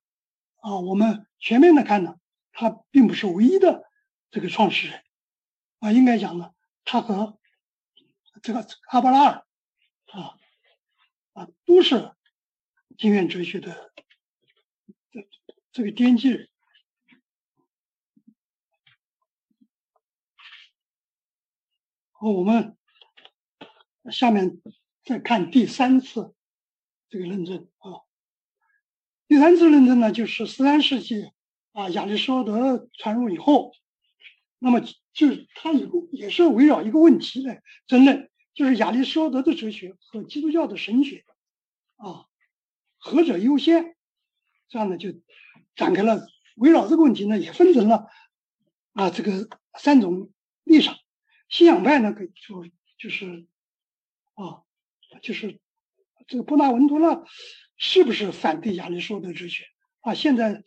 啊，我们全面的看呢，他并不是唯一的这个创始人啊。应该讲呢，他和这个阿巴拉尔啊啊都是经验哲学的这这个奠基人。我们下面再看第三次这个认证啊。第三次论证呢，就是十三世纪啊，亚里士多德传入以后，那么就是他一个也是围绕一个问题来争论，就是亚里士多德的哲学和基督教的神学啊，何者优先？这样呢，就展开了围绕这个问题呢，也分成了啊这个三种立场。信仰派呢，可以就就是啊，就是这个波纳文图勒是不是反对亚里士多德哲学啊？现在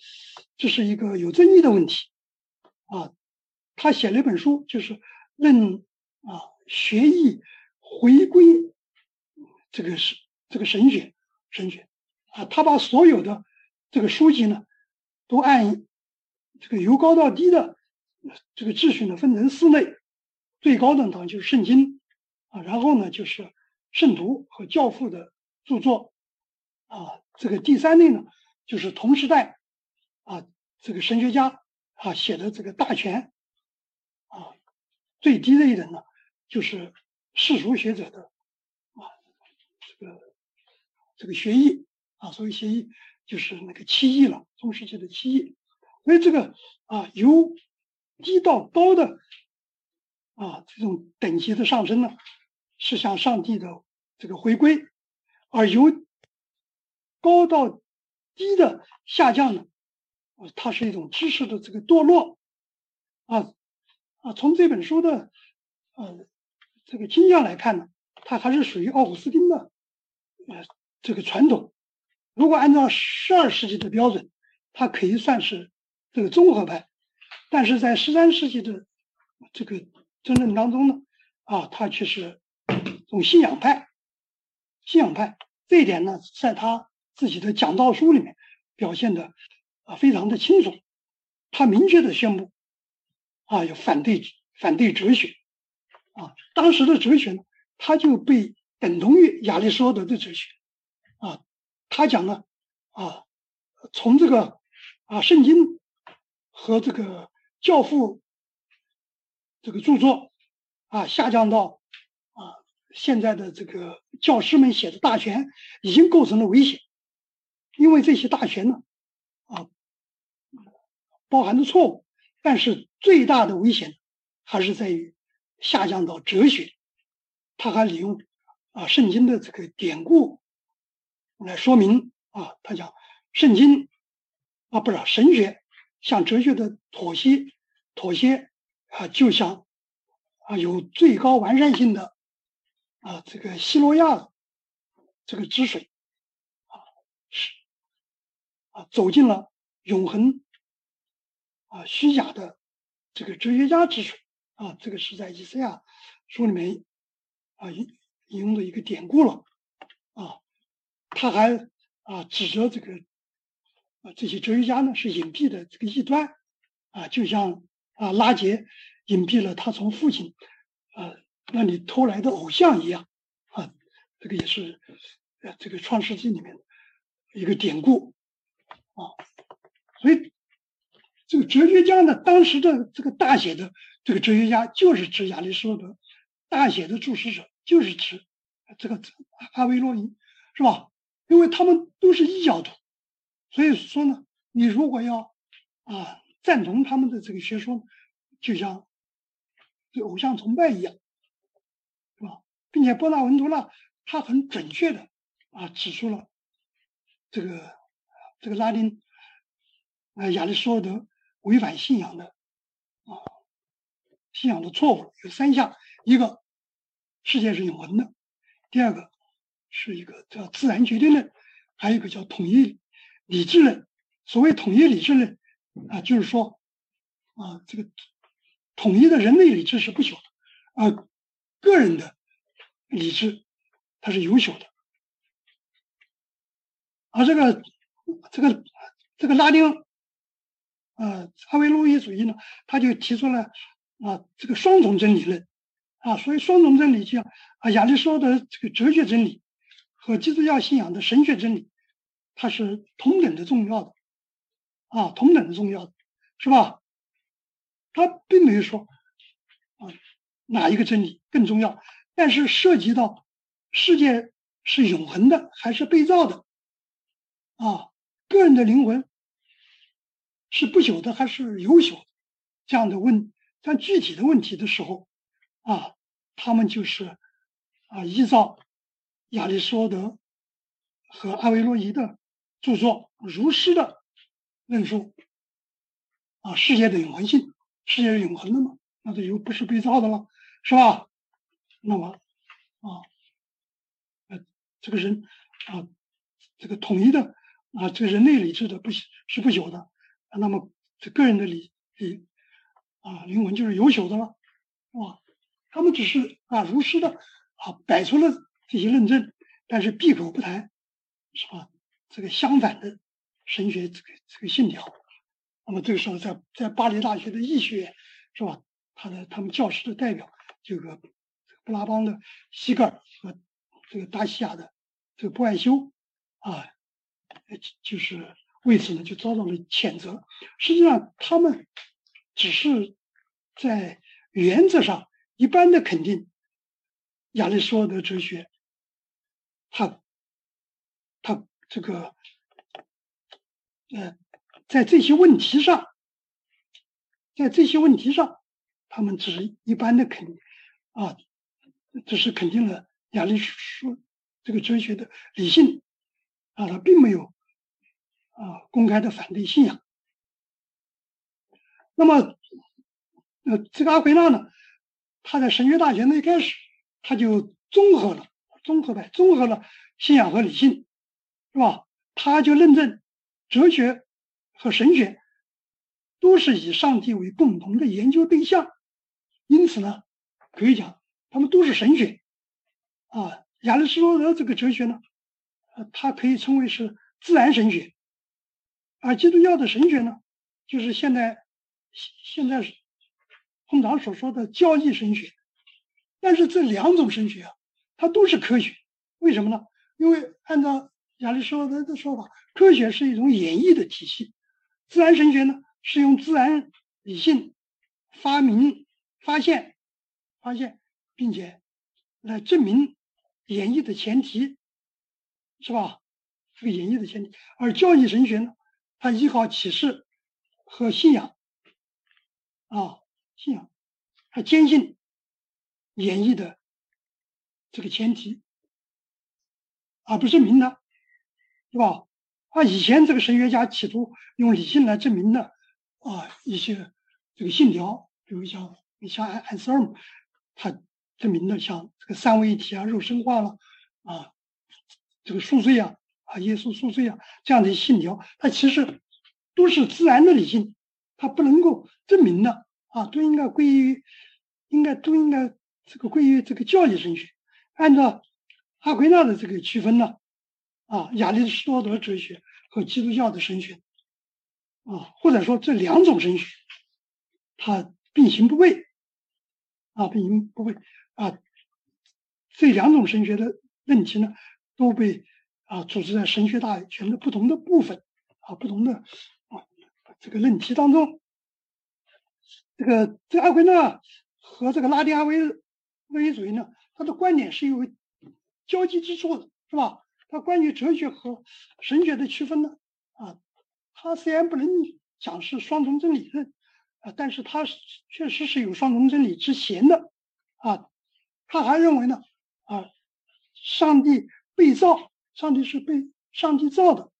这是一个有争议的问题啊。他写了一本书，就是论啊学艺回归这个是这个神学神学啊。他把所有的这个书籍呢，都按这个由高到低的这个秩序呢，分成四类。最高的当然就是圣经啊，然后呢就是圣徒和教父的著作啊，这个第三类呢就是同时代啊这个神学家啊写的这个大全啊，最低类的呢就是世俗学者的啊这个这个学艺啊，所谓学艺就是那个七艺了，中世纪的七艺，所以这个啊由低到高的。啊，这种等级的上升呢，是向上帝的这个回归；而由高到低的下降呢，啊，它是一种知识的这个堕落。啊啊，从这本书的呃这个倾向来看呢，它还是属于奥古斯丁的呃这个传统。如果按照十二世纪的标准，它可以算是这个综合派，但是在十三世纪的这个争论当中呢，啊，他却是种信仰派。信仰派这一点呢，在他自己的讲道书里面表现的啊非常的清楚。他明确的宣布啊，要反对反对哲学啊。当时的哲学呢，他就被等同于亚里士多德的哲学啊。他讲呢啊，从这个啊圣经和这个教父这个著作啊下降到现在的这个教师们写的大全，已经构成了危险，因为这些大全呢啊包含着错误，但是最大的危险还是在于下降到哲学，他还利用啊圣经的这个典故。来说明啊，他讲圣经啊，不是神学向哲学的妥协，妥协啊，就像啊有最高完善性的啊这个希罗亚这个之水啊是啊走进了永恒啊虚假的这个哲学家之水啊，这个是在以赛亚书里面啊引引用的一个典故了啊。他还啊指责这个啊这些哲学家呢是隐蔽的这个异端啊，就像啊拉杰隐蔽了他从父亲啊那你偷来的偶像一样啊，这个也是呃这个创世纪里面一个典故啊，所以这个哲学家呢，当时的这个大写的这个哲学家就是指亚里士多德，大写的注释者就是指这个阿维洛伊，是吧？因为他们都是异教徒，所以说呢，你如果要啊赞同他们的这个学说，就像这偶像崇拜一样，并且波纳文图拉他很准确的啊指出了这个这个拉丁啊亚里士多德违反信仰的啊信仰的错误有三项：一个世界是永恒的，第二个。是一个叫自然决定论，还有一个叫统一理智论。所谓统一理智论啊，就是说啊，这个统一的人类理智是不朽的，啊，个人的理智它是有效的。而这个这个这个拉丁啊阿维洛伊主义呢，他就提出了啊这个双重真理论啊，所以双重真理就像啊亚里士多德这个哲学真理。和基督教信仰的神学真理，它是同等的重要的，啊，同等的重要的，是吧？他并没有说啊哪一个真理更重要，但是涉及到世界是永恒的还是被造的，啊，个人的灵魂是不朽的还是有朽，这样的问但具体的问题的时候，啊，他们就是啊依照。亚里士多德和阿维罗伊的著作如实的论述啊，世界的永恒性，世界是永恒的嘛？那这就不是被造的了，是吧？那么啊，呃，这个人啊，这个统一的啊，这个人类理智的不是不朽的，那么这个人的理理啊，灵魂就是有朽的了，是吧？他们只是啊，如实的啊，摆出了。这些论证，但是闭口不谈，是吧？这个相反的神学这个这个信条，那么这个时候在在巴黎大学的医学院，是吧？他的他们教师的代表，这个布拉邦的西格尔和这个大西亚的这个布爱修，啊，就是为此呢就遭到了谴责。实际上，他们只是在原则上一般的肯定亚里士多德哲学。他，他这个，呃，在这些问题上，在这些问题上，他们只是一般的肯，啊，这是肯定了亚里士多这个哲学的理性，啊，他并没有啊公开的反对信仰。那么，呃，这个阿奎那呢，他在神学大学那一开始他就综合了综合呗综合了信仰和理性，是吧？他就认证哲学和神学都是以上帝为共同的研究对象，因此呢，可以讲他们都是神学啊。亚里士多德这个哲学呢，呃，它可以称为是自然神学，而基督教的神学呢，就是现在现在通常所说的教义神学。但是这两种神学啊，它都是科学，为什么呢？因为按照亚里士多德的说法，科学是一种演绎的体系，自然神学呢是用自然理性发明、发现、发现，并且来证明演绎的前提，是吧？这个演绎的前提。而教义神学呢，它依靠启示和信仰，啊，信仰，它坚信。演绎的这个前提，而不是明的，对吧？啊，以前这个神学家企图用理性来证明的啊一些这个信条，比如像你像安安瑟尔姆，他证明的像这个三位一体啊、肉身化了啊、这个赎罪啊、啊耶稣赎罪啊这样的信条，它其实都是自然的理性，它不能够证明的啊，都应该归于，应该都应该。这个归于这个教义神学，按照阿奎那的这个区分呢，啊，亚里士多德哲学和基督教的神学，啊，或者说这两种神学，它并行不悖，啊，并行不悖，啊，这两种神学的问题呢，都被啊组织在神学大全的不同的部分，啊，不同的啊这个论题当中，这个这阿奎那和这个拉丁阿维。唯一主义呢，他的观点是有交集之处的，是吧？他关于哲学和神学的区分呢，啊，他虽然不能讲是双重真理论，啊，但是他确实是有双重真理之嫌的，啊，他还认为呢，啊，上帝被造，上帝是被上帝造的，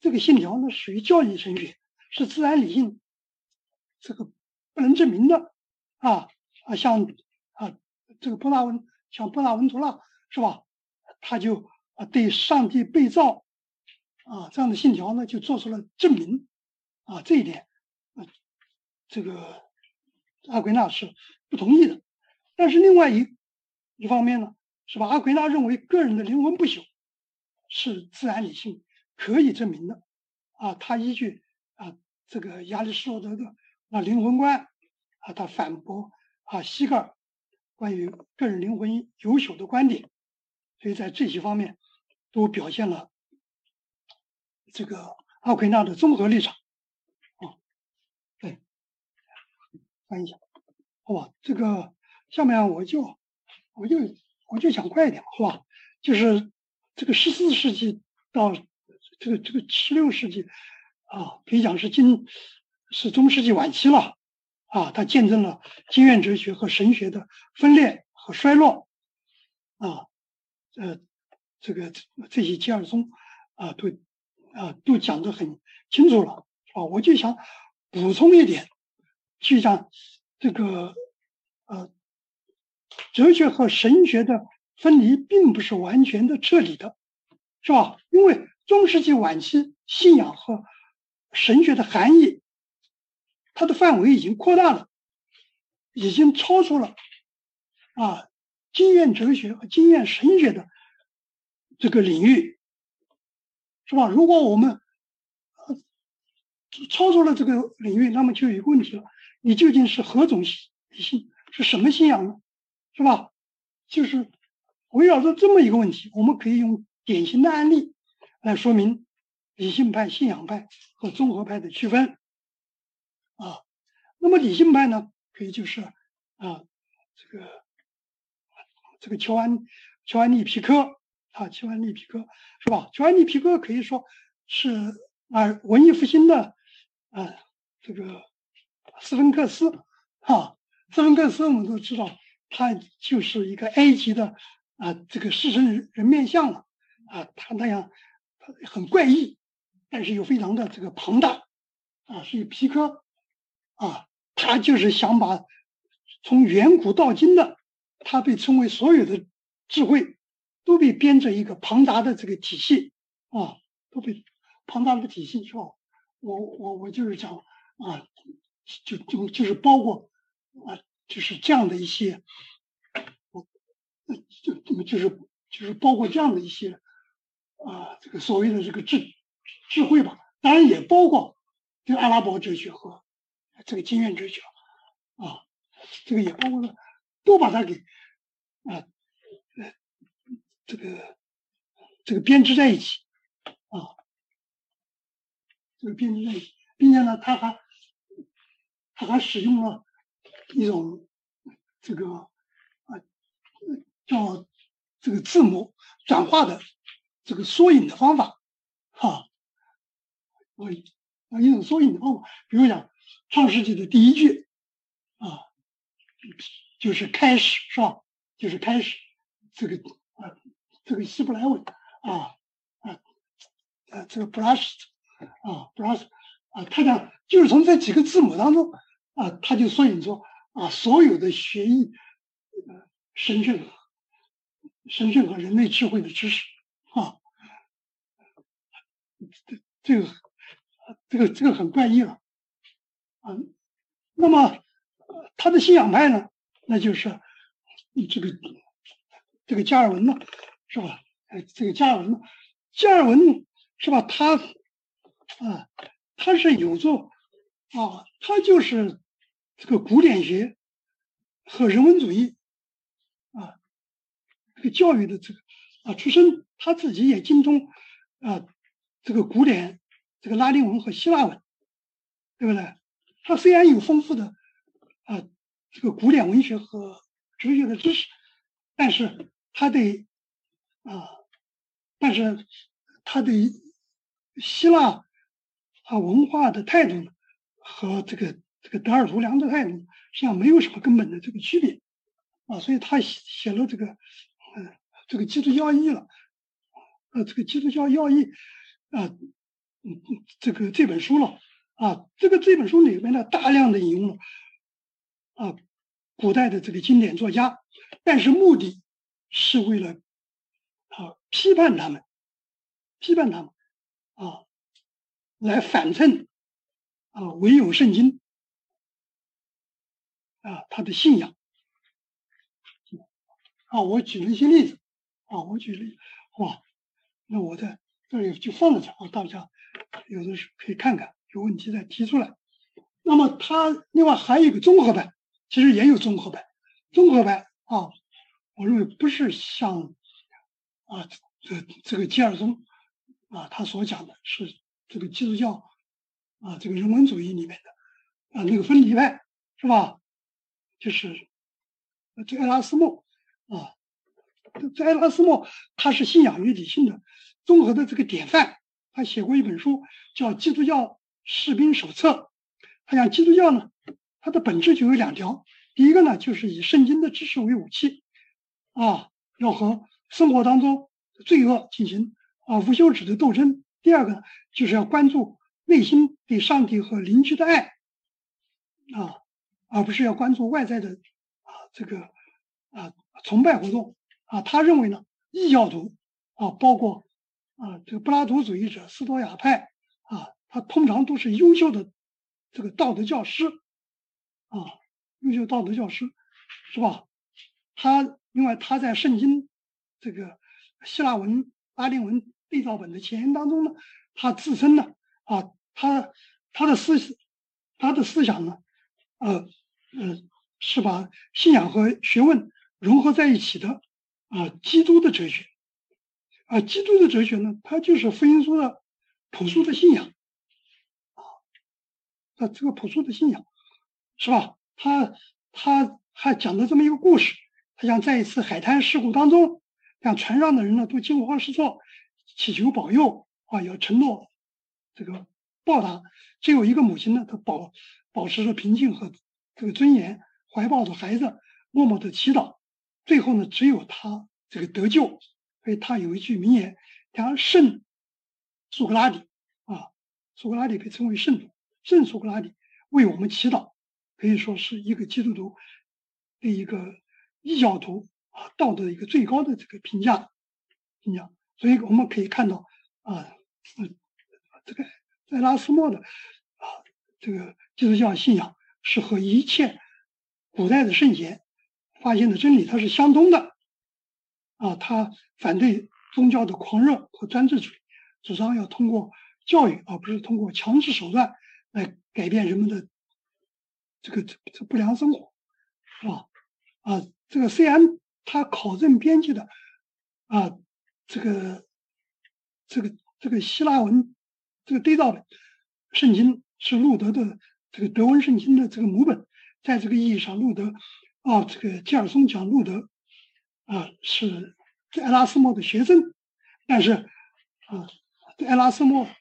这个信条呢属于教义神学，是自然理性，这个不能证明的，啊啊，像啊。这个波纳文像波纳文图拉是吧？他就啊对上帝被造啊这样的信条呢就做出了证明啊这一点啊这个阿奎那是不同意的。但是另外一一方面呢是吧？阿奎那认为个人的灵魂不朽是自然理性可以证明的啊。他依据啊这个亚里士多德的啊灵魂观啊，他反驳啊西格尔。关于个人灵魂有朽的观点，所以在这些方面都表现了这个阿奎那的综合立场啊。对，翻译一下，好吧？这个下面我就我就我就讲快一点，好吧？就是这个十四世纪到这个这个十六世纪啊，可以讲是今是中世纪晚期了。啊，它见证了经验哲学和神学的分裂和衰落，啊，呃，这个这些吉尔松啊，都啊都讲得很清楚了，啊，我就想补充一点，就像这个呃，哲学和神学的分离并不是完全的彻底的，是吧？因为中世纪晚期信仰和神学的含义。它的范围已经扩大了，已经超出了啊经验哲学和经验神学的这个领域，是吧？如果我们超出了这个领域，那么就有问题了：你究竟是何种信？是什么信仰呢？是吧？就是围绕着这么一个问题，我们可以用典型的案例来说明理性派、信仰派和综合派的区分。啊，那么理性派呢，可以就是啊，这个这个乔安乔安利皮科啊，乔安利皮科是吧？乔安利皮科可以说是啊文艺复兴的啊这个斯芬克斯啊，斯芬克斯我们都知道，他就是一个埃及的啊这个狮身人面像了啊，他那样很怪异，但是又非常的这个庞大啊，所以皮科。啊，他就是想把从远古到今的他被称为所有的智慧都被编着一个庞杂的这个体系啊，都被庞大的体系是吧？我我我就是讲啊，就就就是包括啊，就是这样的一些，我就就是就是包括这样的一些啊，这个所谓的这个智智慧吧，当然也包括这个阿拉伯哲学和这个经验哲学啊，这个也包括了，都把它给啊这个这个编织在一起啊。这个编织在一起，并且呢，他还他还使用了一种这个啊叫这个字母转化的这个缩影的方法，哈，啊啊一种缩影的方法，比如讲《创世纪》的第一句啊，就是开始是吧？就是开始这个啊这个希伯来文啊啊啊这个 brush。啊，不让啊，他讲就是从这几个字母当中啊，他就缩影出啊所有的学艺、神圣、神圣和人类智慧的知识啊，这这个这个这个很怪异了啊。那么他的信仰派呢，那就是这个这个加尔文呢，是吧？哎，这个加尔文，加尔文是吧？他。啊，他是有做啊，他就是这个古典学和人文主义啊，这个教育的这个啊出身，他自己也精通啊这个古典这个拉丁文和希腊文，对不对？他虽然有丰富的啊这个古典文学和哲学的知识，但是他对啊，但是他对希腊。啊，文化的态度，和这个这个德尔图良的态度实际上没有什么根本的这个区别，啊，所以他写写了这个，嗯，这个基督教义了，呃，这个基督教要义，啊，嗯，这个这本书了，啊，这个这本书里面呢，大量的引用了，啊，古代的这个经典作家，但是目的是为了，啊，批判他们，批判他们，啊。来反衬啊，唯有圣经啊，他的信仰啊，我举了一些例子啊，我举例哇，那我在这里就放在这啊，大家有的时候可以看看，有问题再提出来。那么他另外还有一个综合版，其实也有综合版，综合版啊，我认为不是像啊这这个吉尔松啊他所讲的是。这个基督教啊，这个人文主义里面的啊那个分离派是吧？就是这个埃拉斯莫啊，这埃拉斯莫他是信仰与理性的综合的这个典范。他写过一本书叫《基督教士兵手册》。他讲基督教呢，它的本质就有两条：第一个呢，就是以圣经的知识为武器啊，要和生活当中罪恶进行啊无休止的斗争。第二个呢，就是要关注内心对上帝和邻居的爱，啊，而不是要关注外在的啊这个啊崇拜活动啊。他认为呢，异教徒啊，包括啊这个柏拉图主义者、斯多亚派啊，他通常都是优秀的这个道德教师啊，优秀道德教师是吧？他另外他在圣经这个希腊文、拉丁文。对照本的前言当中呢，他自称呢，啊，他他的思想他的思想呢，呃呃，是把信仰和学问融合在一起的啊，基督的哲学，啊，基督的哲学呢，它就是福音书的朴素的信仰，啊，啊，这个朴素的信仰，是吧？他他还讲了这么一个故事，他讲在一次海滩事故当中，让船上的人呢都惊慌失措。祈求保佑啊，要承诺这个报答。只有一个母亲呢，她保保持着平静和这个尊严，怀抱着孩子，默默的祈祷。最后呢，只有他这个得救。所以他有一句名言，他圣苏格拉底啊，苏格拉底被称为圣徒，圣苏格拉底为我们祈祷，可以说是一个基督徒对一个异教徒啊道德的一个最高的这个评价评价。所以我们可以看到啊，这个在拉斯莫的啊这个基督教信仰是和一切古代的圣贤发现的真理它是相通的啊，他反对宗教的狂热和专制主义，主张要通过教育而不是通过强制手段来改变人们的这个这这不良生活，是吧？啊，这个虽然他考证编辑的啊。这个这个这个希腊文这个对照本圣经是路德的这个德文圣经的这个母本，在这个意义上，路德啊，这个吉尔松讲路德啊是埃拉斯莫的学生，但是啊，埃拉斯莫啊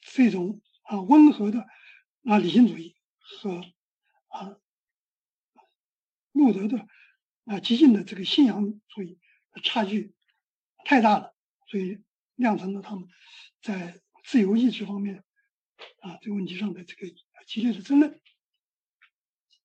这种啊温和的啊理性主义和啊路德的啊激进的这个信仰主义差距。太大了，所以酿成了他们在自由意志方面啊这个问题上的这个激烈的争论。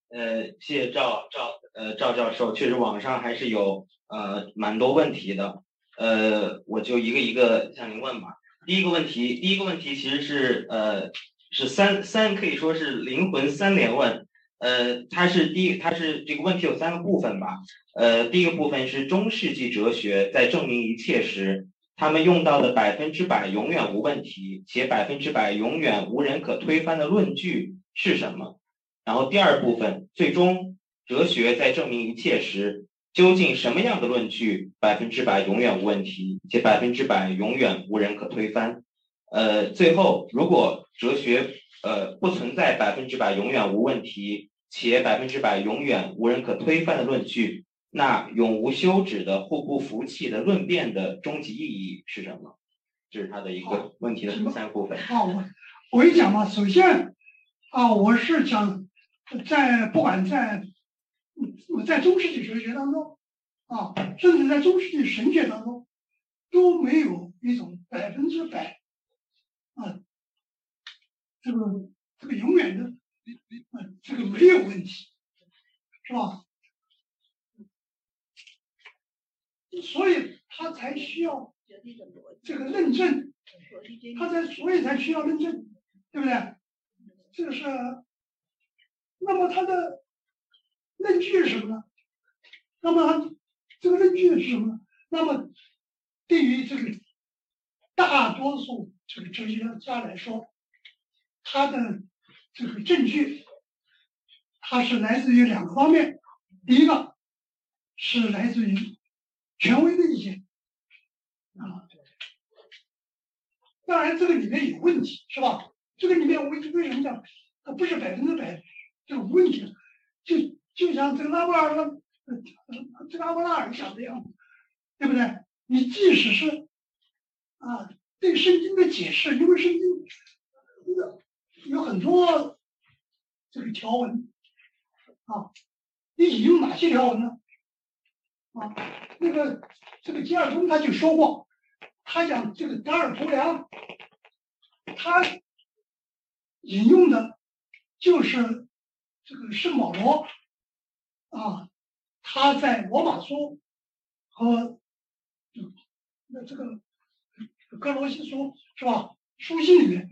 呃，谢谢赵赵呃赵教授，确实网上还是有呃蛮多问题的，呃，我就一个一个向您问吧。第一个问题，第一个问题其实是呃是三三可以说是灵魂三连问。呃，它是第一，它是这个问题有三个部分吧。呃，第一个部分是中世纪哲学在证明一切时，他们用到的百分之百永远无问题且百分之百永远无人可推翻的论据是什么？然后第二部分，最终哲学在证明一切时，究竟什么样的论据百分之百永远无问题且百分之百永远无人可推翻？呃，最后，如果哲学。呃，不存在百分之百永远无问题且百分之百永远无人可推翻的论据。那永无休止的互不服气的论辩的终极意义是什么？这是他的一个问题的第三部分。哦，我我一讲嘛，首先啊，我是讲在不管在在中世纪哲学当中啊，甚至在中世纪神学当中，都没有一种百分之百啊。这个这个永远的，啊，这个没有问题，是吧？所以他才需要这个认证，他才所以才需要认证，对不对？这个是，那么他的论据是什么呢？那么这个论据是什么呢？那么对于这个大多数这个哲学家来说。他的这个证据，它是来自于两个方面。第一个是来自于权威的意见啊，当然这个里面有问题，是吧？这个里面为为什么讲它不是百分之百这个问题？就就像这个拉波尔的这个阿波拉尔讲的样子，对不对？你即使是啊对圣经的解释，因为圣经有很多这个条文啊，你引用哪些条文呢？啊，那个这个吉尔松他就说过，他讲这个达尔图良，他引用的就是这个圣保罗啊，他在罗马书和那这个哥罗西书是吧？书信里面。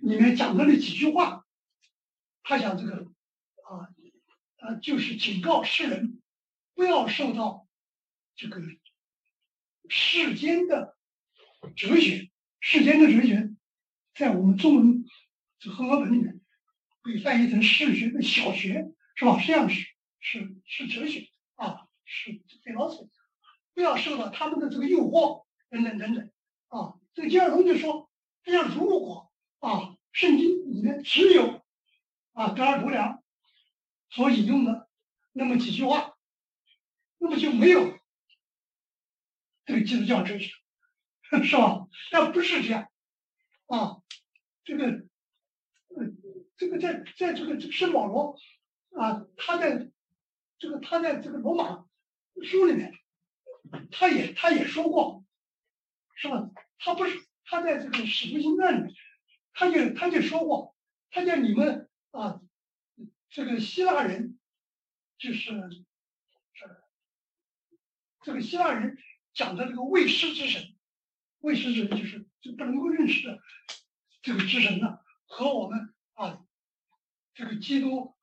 里面讲的那几句话，他讲这个啊，呃，就是警告世人不要受到这个世间的哲学，世间的哲学，在我们中文这和合本里面被翻译成世学的小学，是吧？实际上是是是哲学啊，是 philosophy，不要受到他们的这个诱惑，等等等等啊。这个金二龙就说，他讲如果。啊，圣经里面只有啊德尔图良所引用的那么几句话，那么就没有这个基督教哲学，是吧？但不是这样啊，这个呃，这个在在这个圣保罗啊，他在这个他在这个罗马书里面，他也他也说过，是吧？他不是他在这个使徒行传里面。他就他就说过，他叫你们啊，这个希腊人就是这个希腊人讲的这个未识之神，未识之神就是就不能够认识的这个之神呢，和我们啊这个基督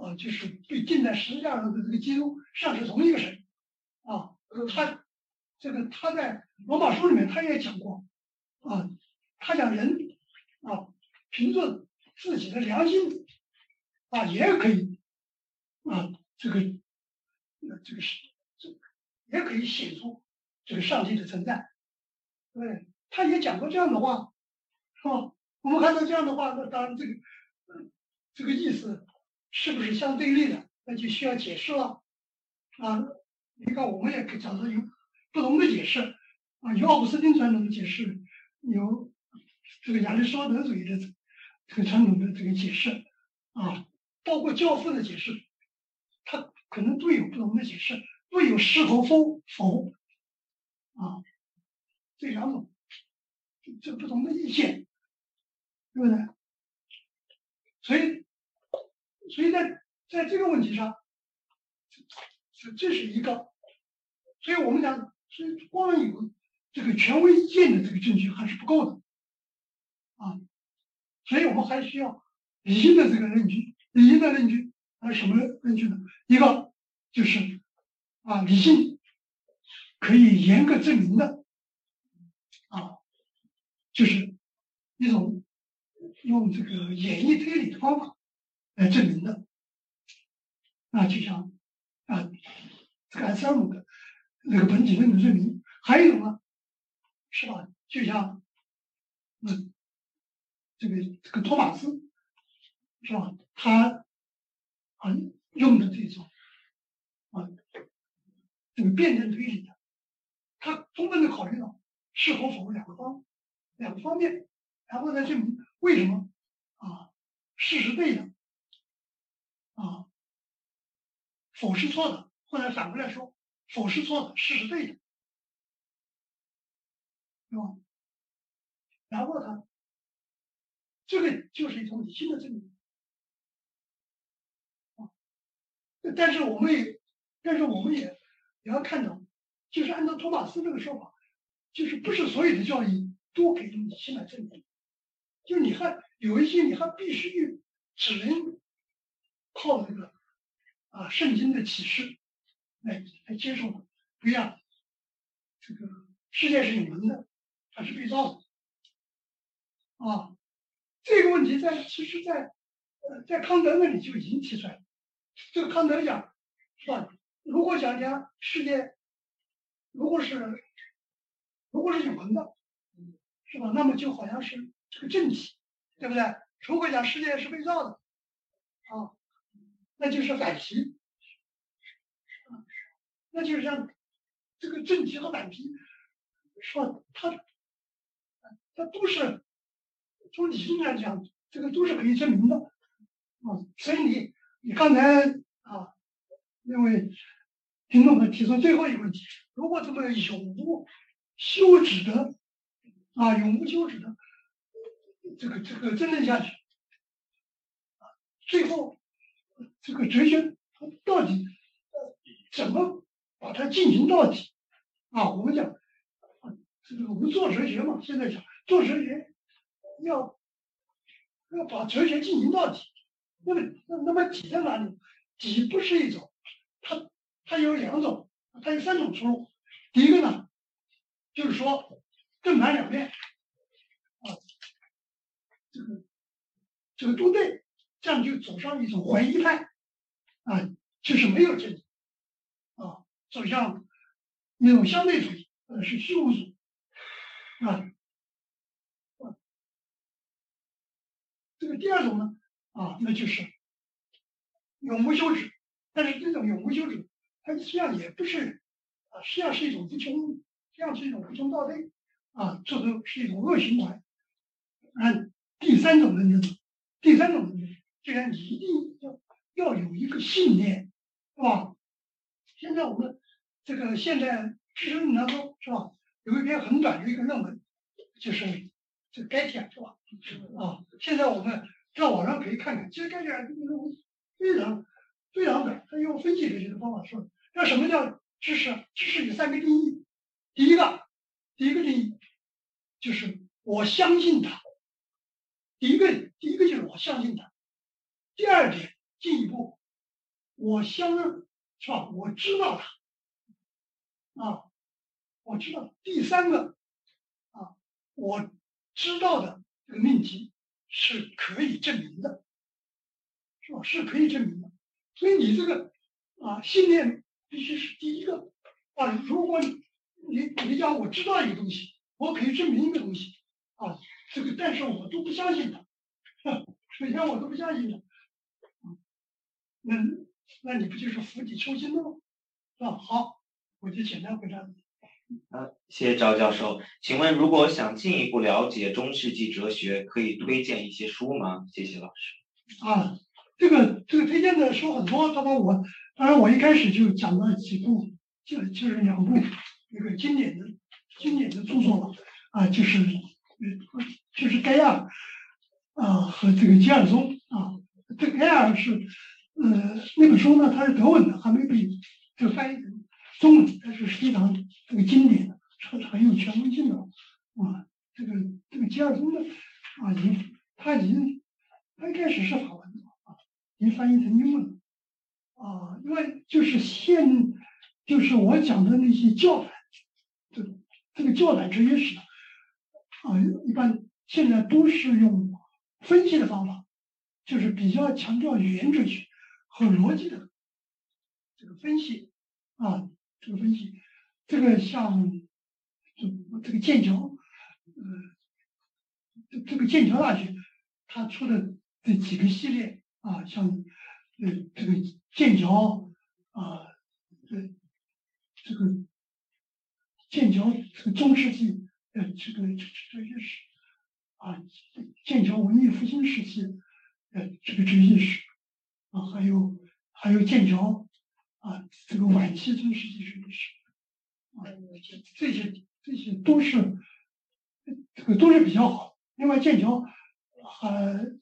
啊就是被钉在十字架上的这个基督，实际上是同一个神啊。他这个他在罗马书里面他也讲过啊，他讲人啊凭着自己的良心啊也可以啊这个这个是。也可以写出这个上帝的存在，对，他也讲过这样的话，是吧？我们看到这样的话，那当然这个，这个意思是不是相对立的？那就需要解释了，啊，你看我们也可以找到有不同的解释，啊，有奥古斯丁传统的解释，有这个亚里士多德主义的这个传统的这个解释，啊，包括教父的解释，他可能都有不同的解释。都有是和否否啊，这两种这不同的意见，对不对？所以，所以在在这个问题上，这这是一个，所以我们讲，所以光有这个权威意见的这个证据还是不够的啊，所以我们还需要理性的这个论据，理性的论据啊什么论据呢？一个就是。啊，理性可以严格证明的啊，就是一种用这个演绎推理的方法来证明的。啊，就像啊，这个安姆的那个本体论的证明，还有呢，是吧？就像嗯，这个这个托马斯是吧？他啊用的这种啊。这个辩证推理的，他充分的考虑到是和否两个方两个方面，然后再证明为什么啊事实对的啊否是错的，或者反过来说否是错的，事实对的，对吧？然后他这个就是一种理性的证明啊，但是我们也，但是我们也。你要看到，就是按照托马斯这个说法，就是不是所有的教义都可以用理性来证明，就你还有一些你还必须只能靠这个啊圣经的启示来来接受的，不一样。这个世界是永恒的，它是被造的啊。这个问题在其实，在呃在康德那里就已经提出来了。这个康德讲是吧？如果讲讲世界，如果是如果是永恒的，是吧？那么就好像是这个正体，对不对？如果讲世界是被造的，啊，那就是反题，那就是像这个正题和反题，是吧？它它都是从理性上讲，这个都是可以证明的，啊，所以你你刚才啊。因为听众们提出最后一个问题：如果这么永无休止的啊，永无休止的这个这个争论下去啊，最后这个哲学它到底怎么把它进行到底啊？我们讲，这个我们做哲学嘛，现在讲做哲学要要把哲学进行到底，那么那那么底在哪里？底不是一种。它有两种，它有三种出路。第一个呢，就是说正反两面啊，这个这个都对，这样就走上一种怀疑派啊，就是没有真理啊，走向那种相对主义或者是虚无主义啊。这个第二种呢啊，那就是永不休止。但是这种永无休止，它实际上也不是啊，实际上是一种无穷，实际上是一种无穷倒退啊，这个是一种恶循环。按第三种论证，第三种论证，就是你一定要要有一个信念，是吧？现在我们这个现在知识论当中，是吧？有一篇很短的一个论文，就是这该帖，是吧？啊，现在我们在网上可以看看，其实该帖这个论文非常。非常短，他用分析哲学的方法说，那什么叫知识，知识有三个定义。第一个，第一个定义就是我相信他。第一个，第一个就是我相信他。第二点，进一步，我相是吧？我知道他啊，我知道。第三个啊，我知道的这个命题是可以证明的，是吧？是可以证明的。所以你这个啊，信念必须是第一个啊。如果你你你讲我知道一个东西，我可以证明一个东西啊，这个但是我都不相信它，首先我都不相信它，那那你不就是釜底抽薪了吗？是吧？好，我就简单回答你。啊，谢谢赵教授。请问，如果想进一步了解中世纪哲学，可以推荐一些书吗？谢谢老师。啊。这个这个推荐的书很多，当然我当然我一开始就讲了几部，就就是两部那个经典的经典的著作了啊，就是呃就是盖亚啊和这个吉尔松啊，这个盖亚是呃那本书呢，它是德文的，还没被这个翻译成中文，但是非常这个经典的，很很有权威性的啊，这个这个吉尔松呢啊，已经他已经他一开始是法。你翻译成英文啊，因为就是现，就是我讲的那些教材，这这个教材哲学史啊，一般现在都是用分析的方法，就是比较强调语言哲学和逻辑的这个分析啊，这个分析，这个像这这个剑桥，呃，这这个剑桥大学他出的这几个系列。啊，像呃这个剑桥啊，呃这个剑桥这个中世纪呃这个这这些史啊，剑桥文艺复兴时期呃这个这些史啊，还有还有剑桥啊这个晚期中世纪哲学史啊，这些这些都是这个都是比较好。另外剑桥还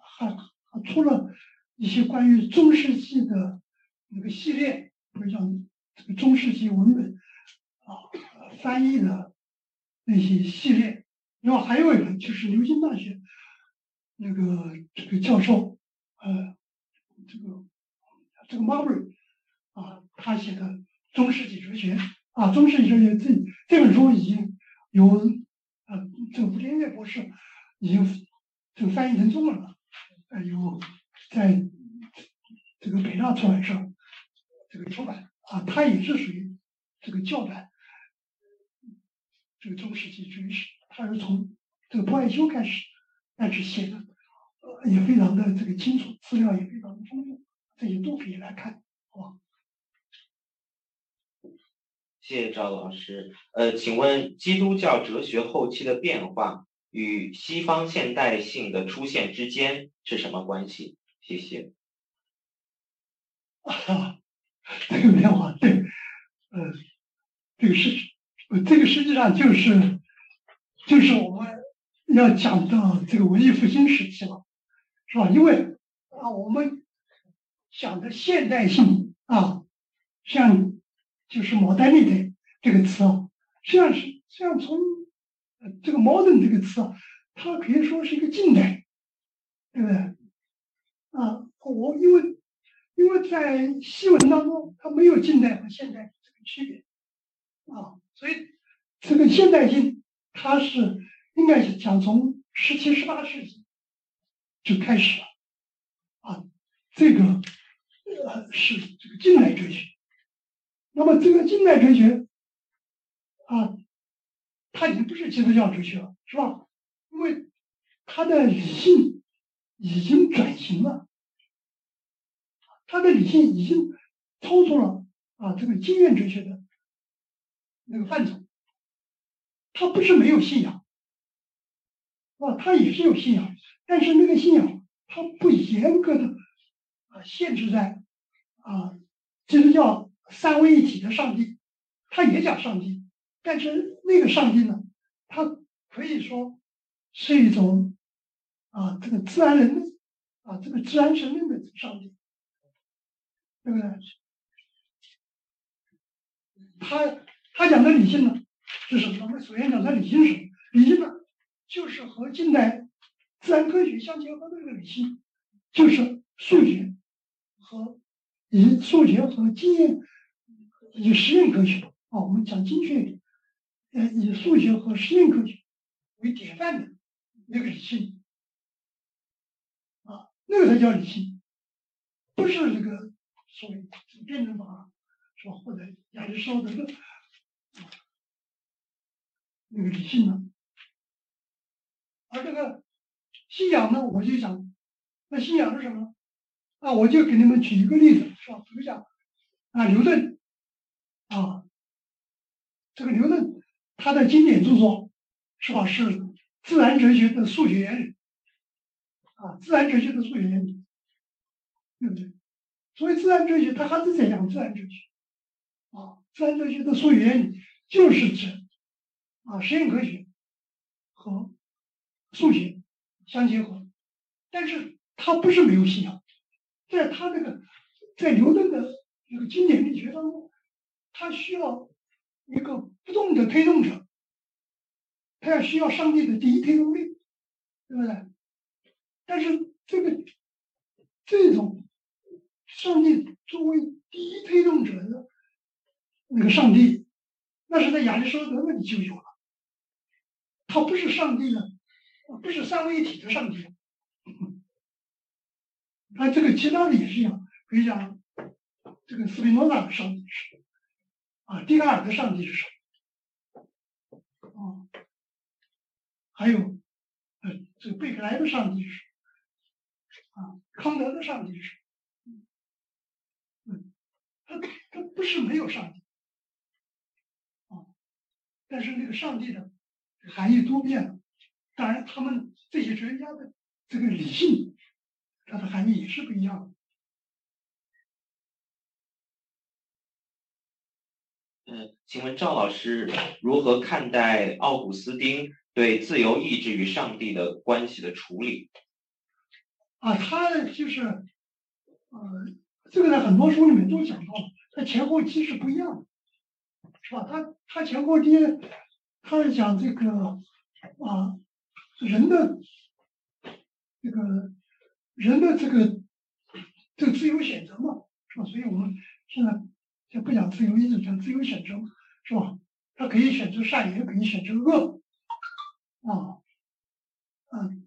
还。出了一些关于中世纪的那个系列，或者讲这个中世纪文本啊翻译的那些系列。然后还有一个就是牛津大学那个这个教授，呃，这个这个 Marbury 啊，他写的中世纪哲学啊，中世纪哲学这这本书已经由呃这个吴连岳博士已经这个翻译成中文了。还有在这个北大出版社这个出版啊，它也是属于这个教版这个中世纪军事，它是从这个波爱修开始开始写的，呃，也非常的这个清楚，资料也非常的丰富，这些都可以来看，好吧？谢谢赵老师。呃，请问基督教哲学后期的变化？与西方现代性的出现之间是什么关系？谢谢。啊，这个变化对，呃，这个是，这个实际上就是，就是我们要讲到这个文艺复兴时期了，是吧？因为啊，我们讲的现代性啊，像就是 “modernity” 这个词啊，实际上是实际上从。这个 “modern” 这个词啊，它可以说是一个近代，对不对？啊，我因为因为在西文当中，它没有近代和现代这个区别啊，所以这个现代性它是应该是讲从十七、十八世纪就开始了啊，这个呃是这个近代哲学。那么这个近代哲学啊。他已经不是基督教哲学了，是吧？因为他的理性已经转型了，他的理性已经超出了啊这个经验哲学的那个范畴。他不是没有信仰，啊，他也是有信仰，但是那个信仰他不严格的啊限制在啊基督教三位一体的上帝，他也讲上帝。但是那个上帝呢，他可以说是一种啊，这个自然人啊，这个自然神论的上帝，对不对？他他讲的理性呢是什么？我们首先讲的理性是什么？理性呢，就是和近代自然科学相结合的这个理性，就是数学和以数学和经验以实验科学啊，我们讲精确一点，呃，以数学和实验科学为典范的那个理性啊，那个才叫理性，不是这个所谓辩证法是吧？或者亚里士多德的那个理性呢？而这个信仰呢，我就想，那信仰是什么？啊，我就给你们举一个例子，是吧？比如讲啊，牛顿啊，这个牛顿他的经典著作是吧？是自然哲学的数学原理啊，自然哲学的数学原理，对不对？所谓自然哲学，他还是在讲自然哲学啊，自然哲学的数学原理就是指啊，实验科学和数学相结合，但是他不是没有信仰，在他这个在牛顿的这个经典力学当中，他需要一个不动的推动者，他要需要上帝的第一推动力，对不对？但是这个这种上帝作为第一推动者的那个上帝，那是在亚里士多德那里就有了，他不是上帝的。不是三位一体的上帝，那这个其他的也是一样，比如讲这个斯宾诺萨的上帝是啊，笛卡尔的上帝是什么？啊，还有呃，这个贝克莱的上帝是啊，康德的上帝是嗯，他他不是没有上帝啊，但是那个上帝的含义多变了。当然，他们这些哲学家的这个理性，它的含义也是不一样的。嗯，请问赵老师如何看待奥古斯丁对自由意志与上帝的关系的处理？啊，他就是，呃，这个在很多书里面都讲到了，他前后期是不一样的，是吧？他他前后期，他是讲这个啊。人的这个人的这个这个自由选择嘛，是吧？所以我们现在就不讲自由意志，讲自由选择，是吧？他可以选择善，也可以选择恶，嗯，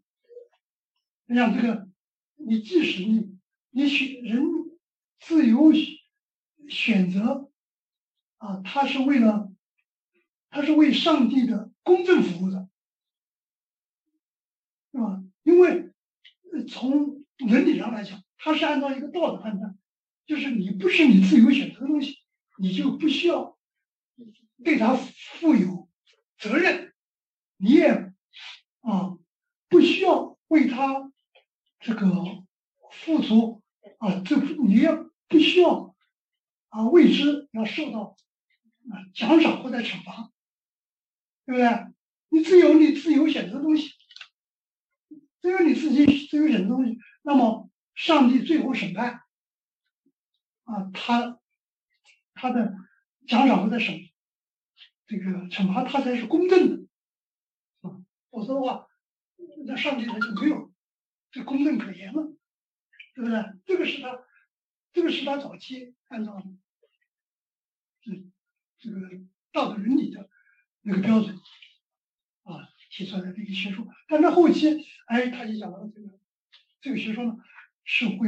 像这个，你即使你你选人自由选择啊，他是为了他是为上帝的公正服务的。是吧？因为从伦理上来讲，它是按照一个道德判断，就是你不是你自由选择的东西，你就不需要对它负有责任，你也啊不需要为他这个付出啊，这你也不需要啊为之要受到啊奖赏或者惩罚，对不对？你自由你自由选择东西。只有你自己自由选择东西，那么上帝最后审判啊，他他的奖赏或者审这个惩罚，他才是公正的啊。否则的话，那上帝他就没有这公正可言了，对不对？这个是他，这个是他早期按照这这个道德伦理的那个标准啊。提出来的这个学说，但是后期，哎，他就讲到这个这个学说呢，是会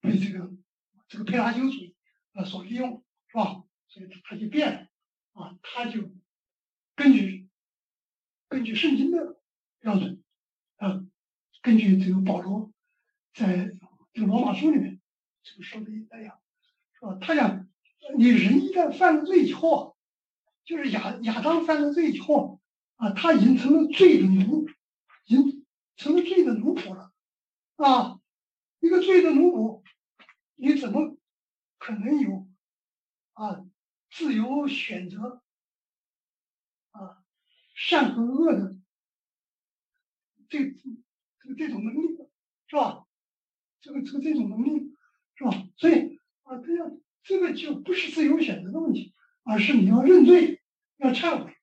被这个这个佩拉修主义啊所利用，是吧？所以他就变了啊，他就根据根据圣经的标准啊，根据这个保罗在这个罗马书里面这个说的那样，是吧？他讲，你人一旦犯了罪以后，就是亚亚当犯了罪以后。啊，他已经成了罪的奴，已经成了罪的奴仆了。啊，一个罪的奴仆，你怎么可能有啊自由选择啊善和恶的这这个这种能力，是吧？这个这个这种能力，是吧？所以啊，这样这个就不是自由选择的问题，而是你要认罪，要忏悔，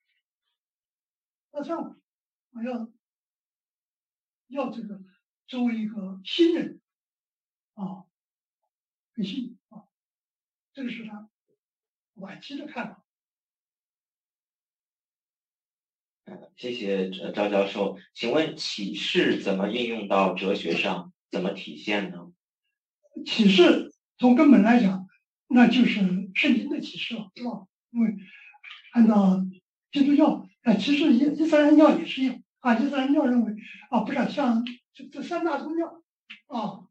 要忏悔，我要要这个作为一个新人啊，很新啊，这个是他晚期的看法。谢谢赵教授，请问启示怎么应用到哲学上？怎么体现呢？启示从根本来讲，那就是圣经的启示了，是吧？因为按照基督教啊，其实伊伊斯兰教也是一样啊。伊斯兰教认为啊，不是像这这三大宗教啊，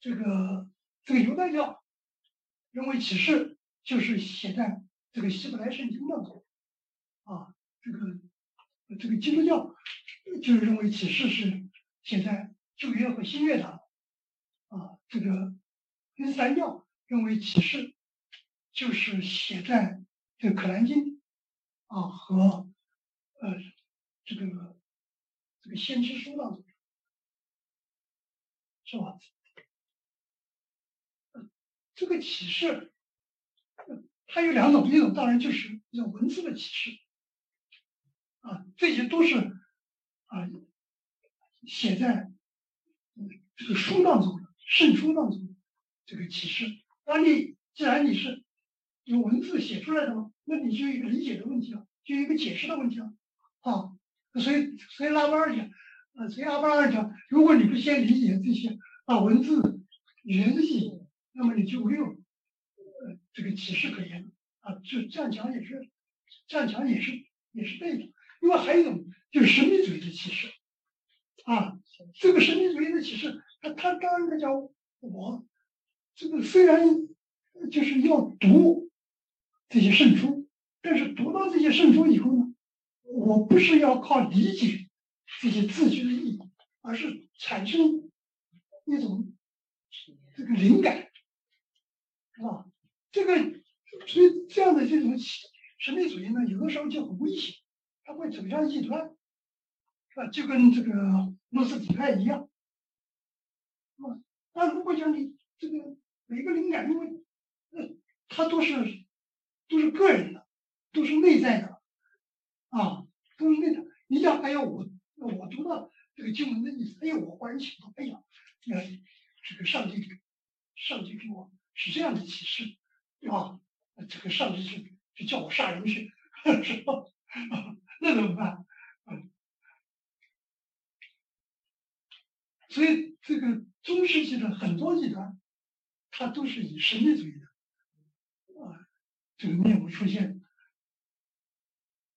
这个这个犹太教认为启示就是写在这个希伯来圣经当中啊，这个这个基督教就是认为启示是写在旧约和新约的啊，这个伊斯兰教认为启示就是写在。这个《可兰经》啊和呃这个这个先知书当中，是吧？这个启示，它有两种，一种当然就是一种文字的启示，啊，这些都是啊写在这个书当中的圣书当中这个启示。那你既然你是用文字写出来的嘛，那你就有一个理解的问题啊，就有一个解释的问题啊，啊，所以所以拉巴尔讲，啊，所以阿巴尔讲，如果你不先理解这些啊文字原意，那么你就没有呃这个启示可言啊，就这样讲也是这样讲也是也是对的，因为还有一种就是神秘主义的启示，啊，这个神秘主义的启示，他他当然他讲我这个虽然就是要读。这些圣书，但是读到这些圣书以后呢，我不是要靠理解这些字句的意义，而是产生一种这个灵感，是吧？这个所以这样的这种神秘主义呢，有的时候就很危险，它会走向异端，是吧？就跟这个诺斯底派一样，是吧？那如果讲你这个每个灵感，因为那，它都是。都是个人的，都是内在的，啊，都是内在。你讲，哎呀，我我读到这个经文的意思，哎呀，我忽然想到，哎呀，呃，这个上帝，上帝给我是这样的启示，对吧？这个上帝是是叫我杀人去，是吧？那怎么办？嗯，所以这个中世纪的很多异端，它都是以神秘主义的啊。这个面目出现，